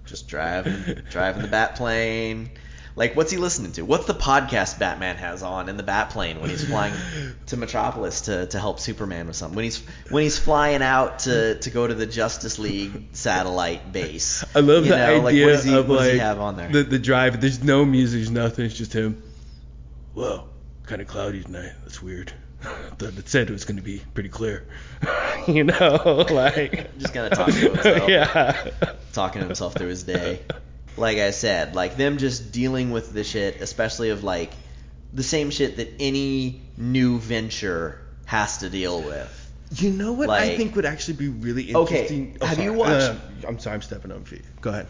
just driving driving the bat plane. Like, what's he listening to? What's the podcast Batman has on in the Batplane when he's flying [laughs] to Metropolis to, to help Superman with something? When he's when he's flying out to, to go to the Justice League satellite base. I love You the know, like, idea what does he, of like he have on there? The, the drive. There's no music. There's nothing. It's just him. Whoa, kind of cloudy tonight. That's weird. [laughs] Thought it said it was going to be pretty clear. [laughs] you know, like Just kinda talking to himself. yeah. talking to himself through his day. Like I said, like them just dealing with the shit, especially of like the same shit that any new venture has to deal with. You know what I think would actually be really interesting. Okay. Oh, have you sorry. watched- Uh, I'm sorry, I'm stepping on feet. Go ahead.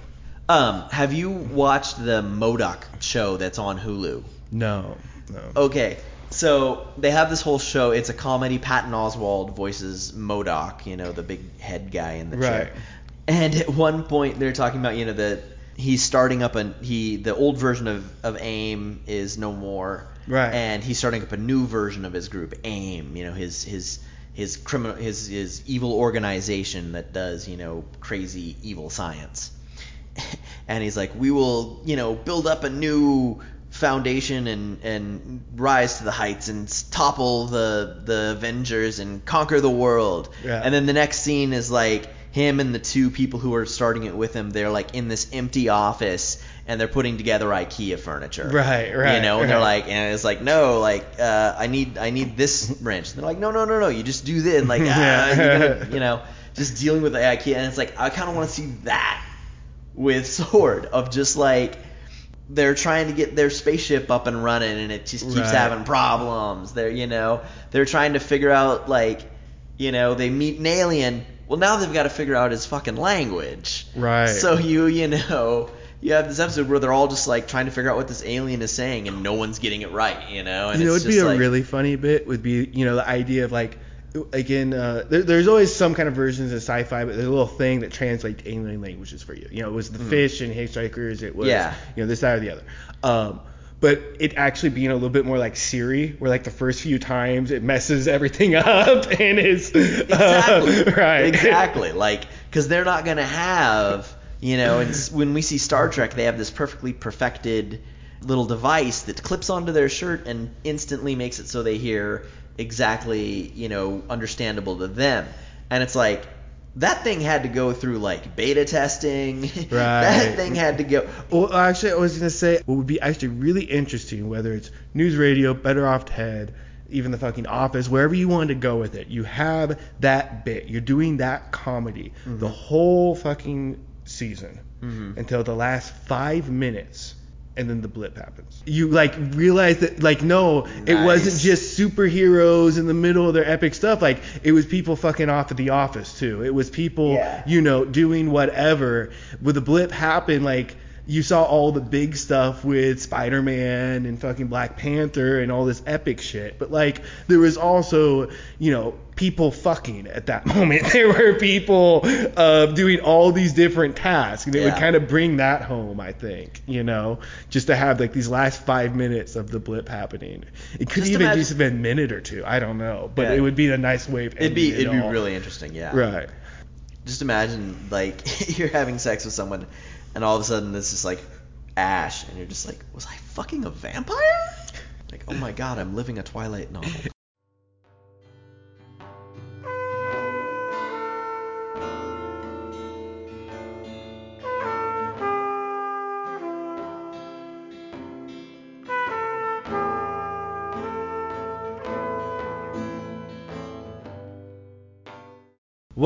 Um, have you watched the MODOK show that's on Hulu? No, no. Okay, so they have this whole show. It's a comedy. Patton Oswalt voices MODOK, you know, the big head guy in the chair. Right. And at one point, they're talking about, you know, that he's starting up a he the old version of of AIM is no more. Right. And he's starting up a new version of his group, AIM. You know, his his his criminal his his evil organization that does you know crazy evil science. [laughs] and he's like, we will you know build up a new foundation and and rise to the heights and topple the the Avengers and conquer the world. Yeah. And then the next scene is like him and the two people who are starting it with him. They're like in this empty office and they're putting together IKEA furniture. Right, right, You know, and they're like, and it's like, no, like uh, I need I need this wrench. And they're like, no, no, no, no, you just do this. And like, [laughs] ah, gonna, [laughs] you know, just dealing with the IKEA. And it's like I kind of want to see that with Sword of just like they're trying to get their spaceship up and running and it just keeps Right. having problems. They're you know they're trying to figure out like you know they meet an alien. Well, now they've got to figure out his fucking language. Right. So you you know you have this episode where they're all just like trying to figure out what this alien is saying and no one's getting it right. You know. And you know, it'd be just a like, really funny bit would be, you know, the idea of like, again, uh, there, there's always some kind of versions of sci-fi, but there's a little thing that translates alien languages for you. You know, it was the fish and Hitchhikers, it was, Mm. Yeah. you know, this, that, or the other. Um, but it actually being a little bit more like Siri, where like the first few times it messes [laughs] everything up and is uh, exactly. [laughs] right, exactly. Like because they're not gonna have you know and when we see star trek they have this perfectly perfected little device that clips onto their shirt and instantly makes it so they hear exactly you know understandable to them. And it's like that thing had to go through like beta testing [laughs] Right. that thing had to go Well, actually, I was gonna say what would be actually really interesting, whether it's NewsRadio, Better Off Ted, even the fucking Office, wherever you want to go with it, you have that bit. You're doing that comedy mm-hmm. the whole fucking season mm-hmm. until the last five minutes. And then the blip happens. You like realize that like no, it wasn't just superheroes in the middle of their epic stuff. Like it was people fucking off at the office too. It was people Yeah. you know, doing whatever. With the blip happen, like you saw all the big stuff with Spider-Man and fucking Black Panther and all this epic shit. But like there was also, you know, people fucking at that [laughs] moment. There were people uh, doing all these different tasks, and it would kind of bring that home, I think. You know, just to have like these last five minutes of the blip happening. It could Just even imagine- just have been a minute or two. I don't know, but Yeah. it would be a nice way of it'd be it'd it be all. really interesting yeah right. just imagine like [laughs] you're having sex with someone and all of a sudden this is like ash and you're just like was i fucking a vampire like oh my god i'm living a twilight novel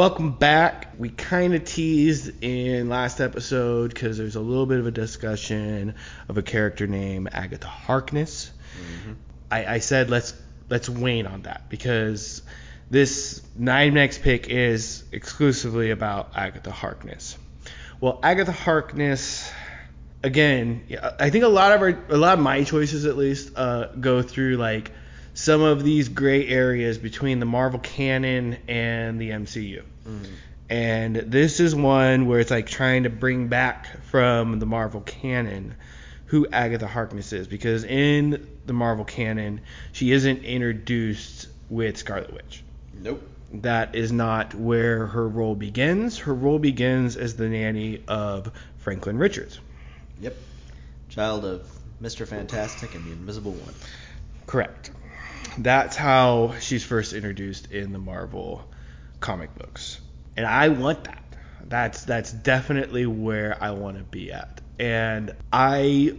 Welcome back. We kind of teased in last episode because there's a little bit of a discussion of a character named Agatha Harkness. I, I said let's let's wane on that because this nine next pick is exclusively about Agatha Harkness. Well, Agatha Harkness, again, I think a lot of our, a lot of my choices at least, uh, go through like some of these gray areas between the Marvel canon and the MCU. Mm. And this is one where it's like trying to bring back from the Marvel canon who Agatha Harkness is because in the Marvel canon she isn't introduced with Scarlet Witch nope that is not where her role begins. Her role begins as the nanny of Franklin Richards. yep child of mr fantastic and the invisible one Correct. That's how she's first introduced in the Marvel comic books. And I want that. That's that's definitely where I want to be at. And I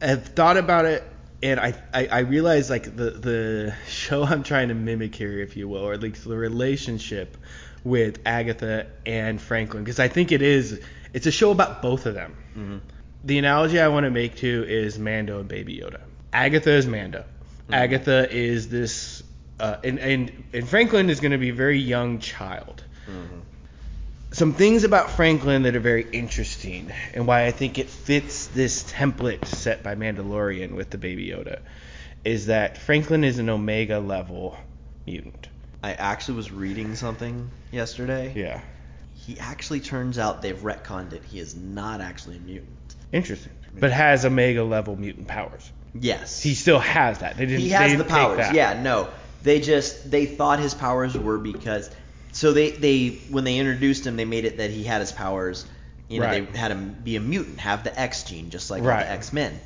have thought about it and I, I, I realize like the, the show I'm trying to mimic here, if you will, or at least the relationship with Agatha and Franklin, because I think it is it's a show about both of them. Mm-hmm. The analogy I want to make too is Mando and Baby Yoda. Agatha is Mando. Mm-hmm. Agatha is this, uh, and, and and Franklin is going to be a very young child. Some things about Franklin that are very interesting, and why I think it fits this template set by Mandalorian with the Baby Yoda, is that Franklin is an Omega level mutant. I actually was reading something yesterday. Yeah. He actually turns out they've retconned it. He is not actually a mutant. Interesting. But has Omega level mutant powers. Yes. He still has that. They didn't. he has didn't the powers. Yeah, no. They just they thought his powers were because so they they when they introduced him they made it that he had his powers. You know, Right. they had him be a mutant, have the X gene, just like Right. the X Men.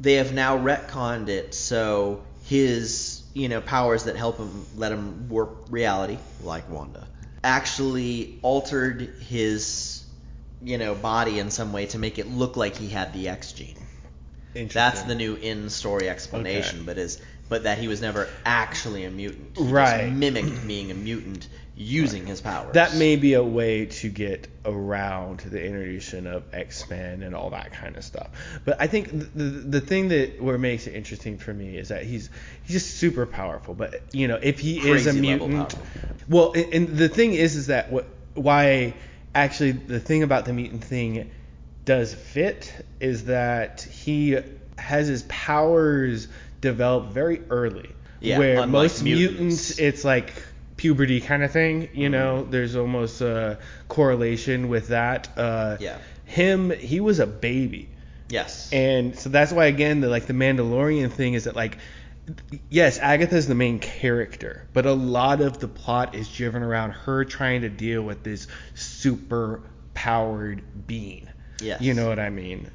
They have now retconned it so his you know powers that help him let him warp reality, like Wanda, actually altered his you know body in some way to make it look like he had the X gene. Interesting. That's the new in-story explanation, Okay. but is but that he was never actually a mutant. He Right. Just mimicked being a mutant using his powers. That may be a way to get around the introduction of X Men and all that kind of stuff. But I think the, the the thing that what makes it interesting for me is that he's he's just super powerful. But you know, if he is a mutant, well, and, and the thing is, is that what why actually the thing about the mutant thing does fit is that he has his powers developed very early. Yeah, where most mutants. mutants, it's like puberty kind of thing. You Mm-hmm. know, there's almost a correlation with that. Uh, Yeah. Him, he was a baby. yes. And so that's why again the like the Mandalorian thing is that like yes, Agatha is the main character, but a lot of the plot is driven around her trying to deal with this super powered being. Yes. You know what I mean?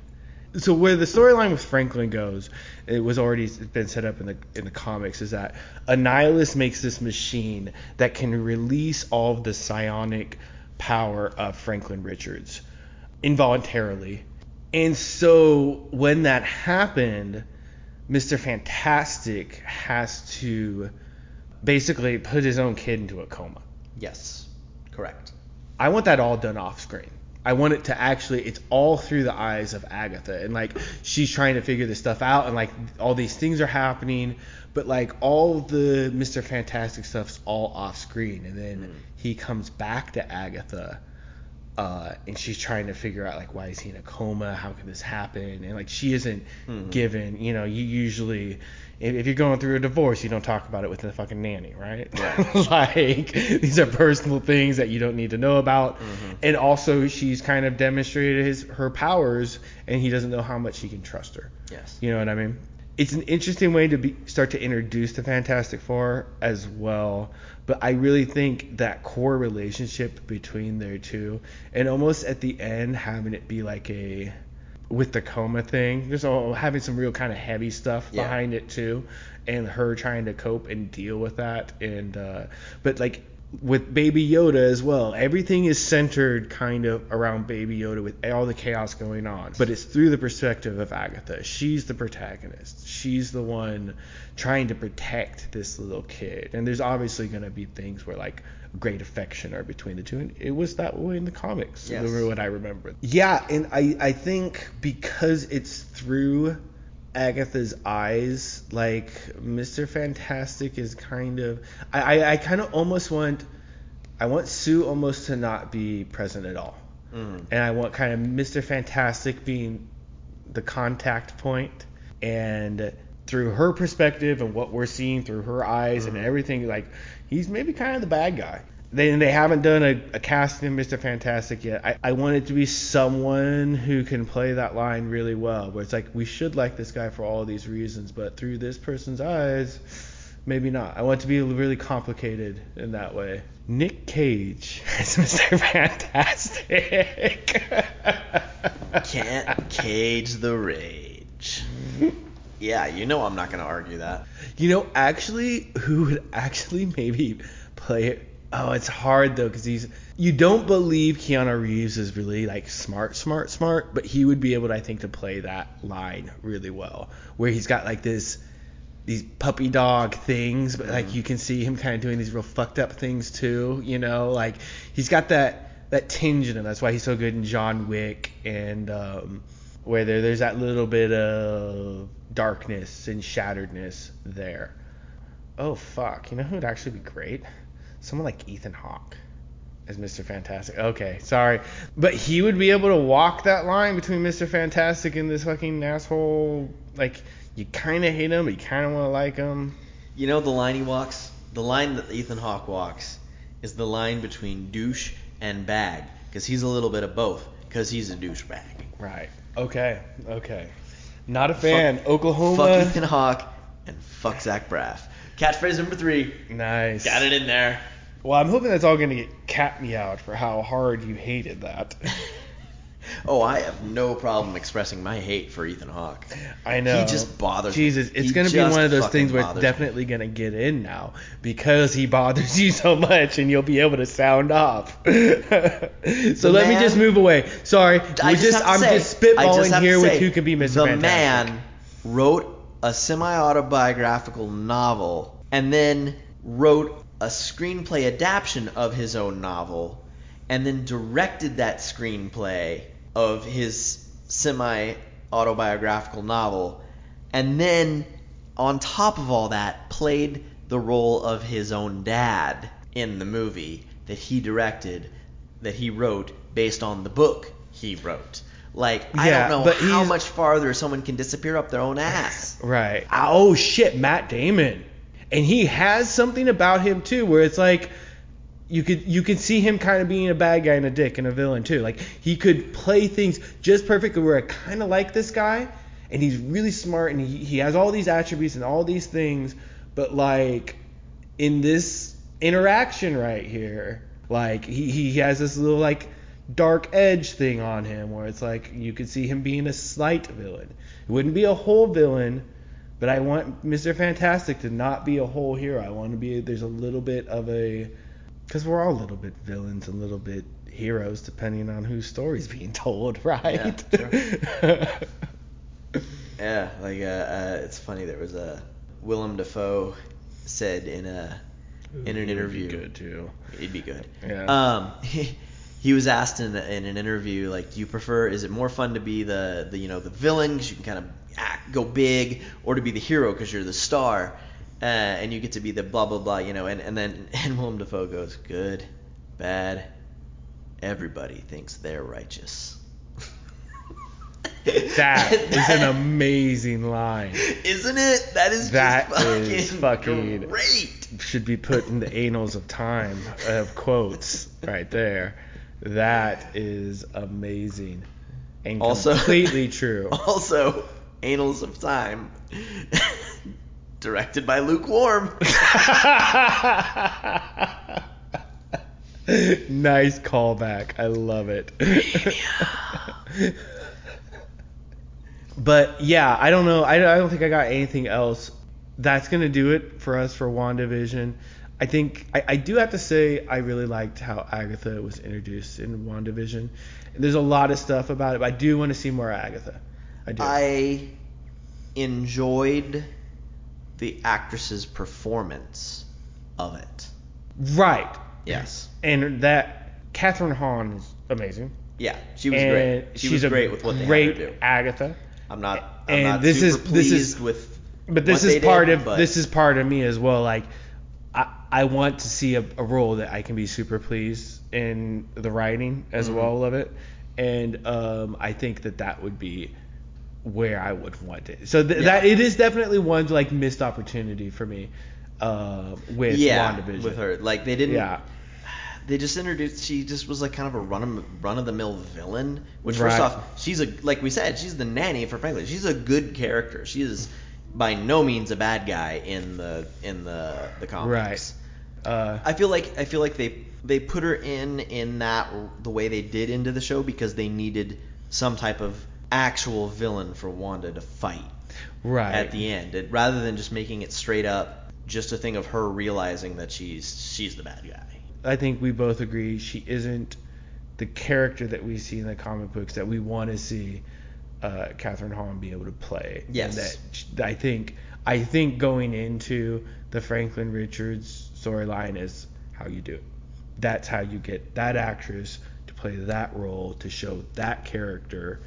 So where the storyline with Franklin goes, it was already been set up in the in the comics, is that Annihilus makes this machine that can release all of the psionic power of Franklin Richards involuntarily. And so when that happened, Mr. Fantastic has to basically put his own kid into a coma. yes. Correct. I want that all done off screen. I want it to actually it's all through the eyes of Agatha and like she's trying to figure this stuff out and like all these things are happening but like all the Mr. Fantastic stuff's all off screen and then hmm. he comes back to Agatha uh, and she's trying to figure out like why is he in a coma? How could this happen? And like she isn't given you know you usually if, if you're going through a divorce you don't talk about it with the fucking nanny right, [laughs] like these are personal things that you don't need to know about. And also she's kind of demonstrated his her powers and he doesn't know how much he can trust her. Yes. you know what I mean? It's an interesting way to be, start to introduce the Fantastic Four as well, but I really think that core relationship between their two, and almost at the end having it be like a with the coma thing, there's all having some real kind of heavy stuff Yeah. behind it too, and her trying to cope and deal with that, and uh, but like with Baby Yoda as well. Everything is centered kind of around Baby Yoda with all the chaos going on. But it's through the perspective of Agatha. She's the protagonist. She's the one trying to protect this little kid. And there's obviously going to be things where like great affection are between the two. And it was that way in the comics. Yes. Yes. what I remember. Yeah, and I, I think because it's through Agatha's eyes, like Mr. Fantastic is kind of I, I, I kind of almost want I want Sue almost to not be present at all. Mm. And I want kind of Mr. Fantastic being the contact point and through her perspective and what we're seeing through her eyes and everything like he's maybe kind of the bad guy. They, they haven't done a, a casting of Mr. Fantastic yet. I, I want it to be someone who can play that line really well, where it's like, we should like this guy for all these reasons, but through this person's eyes, maybe not. I want it to be really complicated in that way. Nick Cage [laughs] as Mr. Fantastic. Can't cage the rage. Yeah, you know I'm not gonna argue that. You know, actually, who would actually maybe play it? Oh, it's hard though, because he's. You don't believe Keanu Reeves is really like smart, smart, smart, but he would be able, to, I think, to play that line really well, where he's got like this, these puppy dog things, but like you can see him kind of doing these real fucked up things too. You know, like he's got that that tinge in him. That's why he's so good in John Wick and um, where there, there's that little bit of darkness and shatteredness there. Oh fuck, you know who would actually be great? Someone like Ethan Hawke. as Mr. Fantastic. Okay, sorry, but he would be able to walk that line between Mr. Fantastic and this fucking asshole. Like you kind of hate him, but you kind of want to like him. You know the line he walks? The line that Ethan Hawke walks is the line between douche and bag. Because he's a little bit of both. Because he's a douchebag. Right. Okay. Okay. Not a fan. Oklahoma. Fuck Ethan Hawke and fuck Zach Braff. Catchphrase number three. Nice. Got it in there. Well, I'm hoping that's all gonna get cat me out for how hard you hated that. [laughs] Oh, I have no problem expressing my hate for Ethan Hawke. I know. He just bothers me. Jesus, it's gonna be one of those things where it's definitely gonna get in now because he bothers [laughs] you so much, and you'll be able to sound off. [laughs] so let me just move away. Sorry, I just, just I'm say- just I just spitballing here with say, who could be Mr. The Fantastic. man wrote a semi-autobiographical novel and then wrote a screenplay adaptation of his own novel and then directed that screenplay of his semi-autobiographical novel and then on top of all that played the role of his own dad in the movie that he directed that he wrote based on the book he wrote. Like I don't know but how much farther someone can disappear up their own ass. [laughs] Right. Oh shit, Matt Damon. And he has something about him too where it's like you could you could see him kind of being a bad guy and a dick and a villain too. Like he could play things just perfectly where I kind of like this guy and he's really smart and he, he has all these attributes and all these things but like in this interaction right here like he, he has this little like dark edge thing on him where it's like you could see him being a slight villain it wouldn't be a whole villain but i want mr fantastic to not be a whole hero i want to be there's a little bit of a because we're all a little bit villains and a little bit heroes depending on whose story's [laughs] being told right Yeah, [laughs] yeah like uh, uh, it's funny. There was a Willem Dafoe said in a in an Ooh, interview. good too It'd be good. Yeah. Um, he, he was asked in, in an interview, like, do you prefer? Is it more fun to be the, the you know the villain because you can kind of act, go big, or to be the hero because you're the star, uh, and you get to be the blah blah blah, you know? And and then [laughs] and Willem Dafoe goes, good, bad, everybody thinks they're righteous. [laughs] that [laughs] is an amazing line Isn't it? That is That just fucking, is fucking- great. should be put in the annals of time of quotes right there. That is amazing and Also- completely true. Also, Annals of Time, [laughs] directed by Lukewarm. [laughs] nice callback. I love it. but yeah, I don't know. I, I don't think I got anything else. That's gonna do it for us for WandaVision. I think I, I do have to say I really liked how Agatha was introduced in WandaVision. There's a lot of stuff about it, but I do want to see more Agatha. I do. I enjoyed the actress's performance of it. right. Yes. And that Kathryn Hahn is amazing. Yeah, she was and great. She she's was great with what they great had her do. Agatha. I'm not. I'm and not this super is- this pleased is- with. But this is part did, of but- this is part of me as well. Like I I want to see a, a role that I can be super pleased in the writing as Mhm. well of it, and um, I think that that would be where I would want it. So th- Yeah. that it is definitely one like missed opportunity for me uh, with yeah, WandaVision. with her. Like they didn't. Yeah. [sighs] They just introduced. She just was like kind of a run of run of the mill villain. Which Right. first off, she's a like we said, she's the nanny for Franklin. She's a good character. She is by no means a bad guy in the in the the comics. Right. Uh, I feel like I feel like they they put her in in that the way they did into the show because they needed some type of actual villain for Wanda to fight right. at the end, it, rather than just making it straight up just a thing of her realizing that she's she's the bad guy. I think we both agree she isn't the character that we see in the comic books that we want to see uh, Kathryn Hahn be able to play. Yes. And that I think I think going into the Franklin Richards storyline is how you do it. That's how you get that actress to play that role to show that character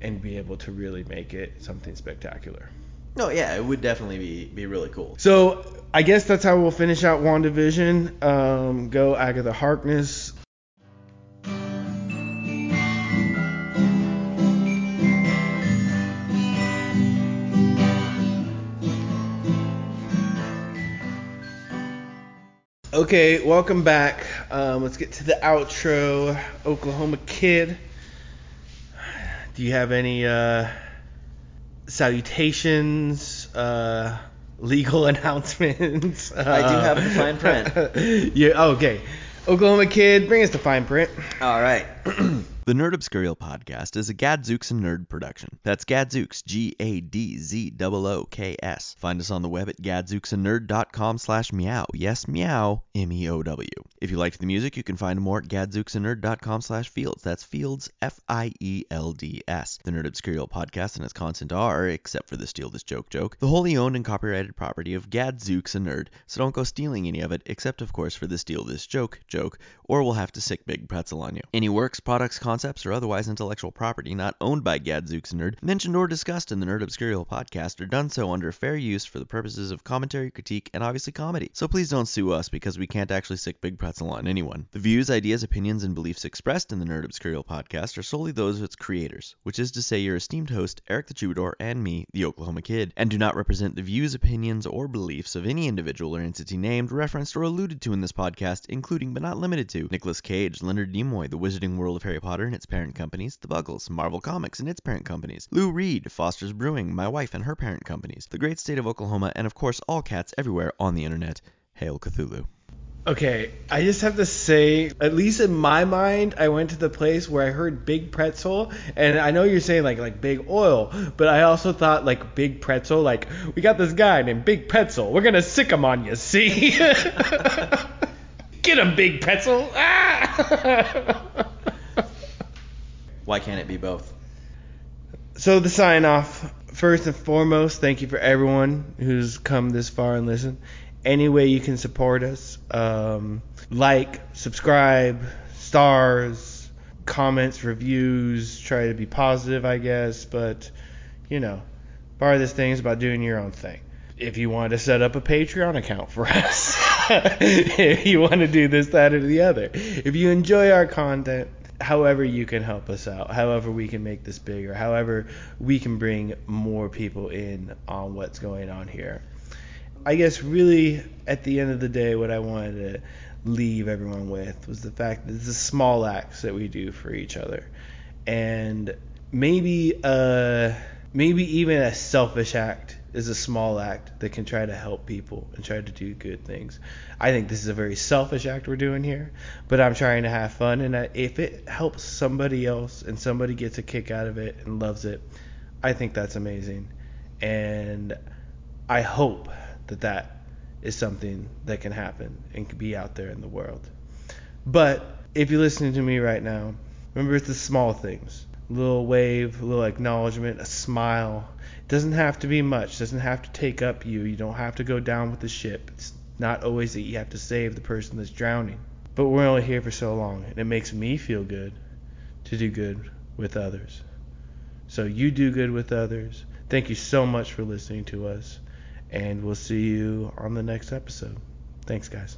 and be able to really make it something spectacular. No, yeah, it would definitely be be really cool. So I guess that's how we'll finish out WandaVision. Um, go Agatha Harkness. Okay, welcome back. Um, let's get to the outro. Oklahoma Kid. Do you have any uh, salutations? Uh, legal [laughs] announcements? I do have the [laughs] fine print. yeah. Okay. Oklahoma Kid, bring us the fine print. All right. [clears throat] the Nerd Obscurial podcast is a Gadzooks and Nerd production. That's Gadzooks, G A D Z O O K S. Find us on the web at gadzooksanerd.com slash meow. Yes, meow, M E O W. If you liked the music, you can find more at gadzooksanerd.com slash fields. That's fields, F I E L D S. The Nerd Obscurial podcast and its content are, except for the Steal This Joke joke, the wholly owned and copyrighted property of Gadzooks and Nerd, so don't go stealing any of it, except of course for the Steal This Joke joke, or we'll have to sick big pretzel on you. Any works, products, concepts, or otherwise intellectual property not owned by Gadzooks Nerd, mentioned or discussed in the Nerd Obscurial podcast are done so under fair use for the purposes of commentary, critique, and obviously comedy. So please don't sue us because we can't actually sick big pretzel on anyone. The views, ideas, opinions, and beliefs expressed in the Nerd Obscurial podcast are solely those of its creators, which is to say your esteemed host, Erik the Troubadour, and me, the Oklahoma Kid, and do not represent the views, opinions, or beliefs of any individual or entity named, referenced, or alluded to in this podcast, including but not limited to Nicolas Cage, Leonard Nimoy, The Wizarding World of Harry Potter and its parent companies, The Buggles, Marvel Comics and its parent companies, Lou Reed, Foster's Brewing, my wife and her parent companies, the great state of Oklahoma, and of course all cats everywhere on the internet. Hail Cthulhu. Okay, I just have to say, at least in my mind, I went to the place where I heard Big Pretzel, and I know you're saying like like Big Oil, but I also thought like Big Pretzel, like we got this guy named Big Pretzel, we're gonna sick him on you, see? [laughs] Get him, Big Pretzel! Ah! [laughs] Why can't it be both? so the sign off. First and foremost, thank you for everyone who's come this far and listened. Any way you can support us, um, like, subscribe, stars, comments, reviews. Try to be positive, I guess, but you know, part of this thing is about doing your own thing. If you want to set up a Patreon account for [laughs] us, [laughs] if you want to do this, that, or the other, if you enjoy our content, however you can help us out, however we can make this bigger, however we can bring more people in on what's going on here. I guess really at the end of the day, what I wanted to leave everyone with was the fact that it's the small acts that we do for each other, and maybe uh maybe even a selfish act is a small act that can try to help people and try to do good things. I think this is a very selfish act we're doing here, but I'm trying to have fun, and I, if it helps somebody else and somebody gets a kick out of it and loves it, I think that's amazing, and I hope that that is something that can happen and can be out there in the world. But if you're listening to me right now, remember it's the small things. Little wave, little acknowledgement, a smile. Doesn't have to be much. Doesn't have to take up you. You don't have to go down with the ship. It's not always that you have to save the person that's drowning. But we're only here for so long, and it makes me feel good to do good with others. So you do good with others. Thank you so much for listening to us, and we'll see you on the next episode. Thanks, guys.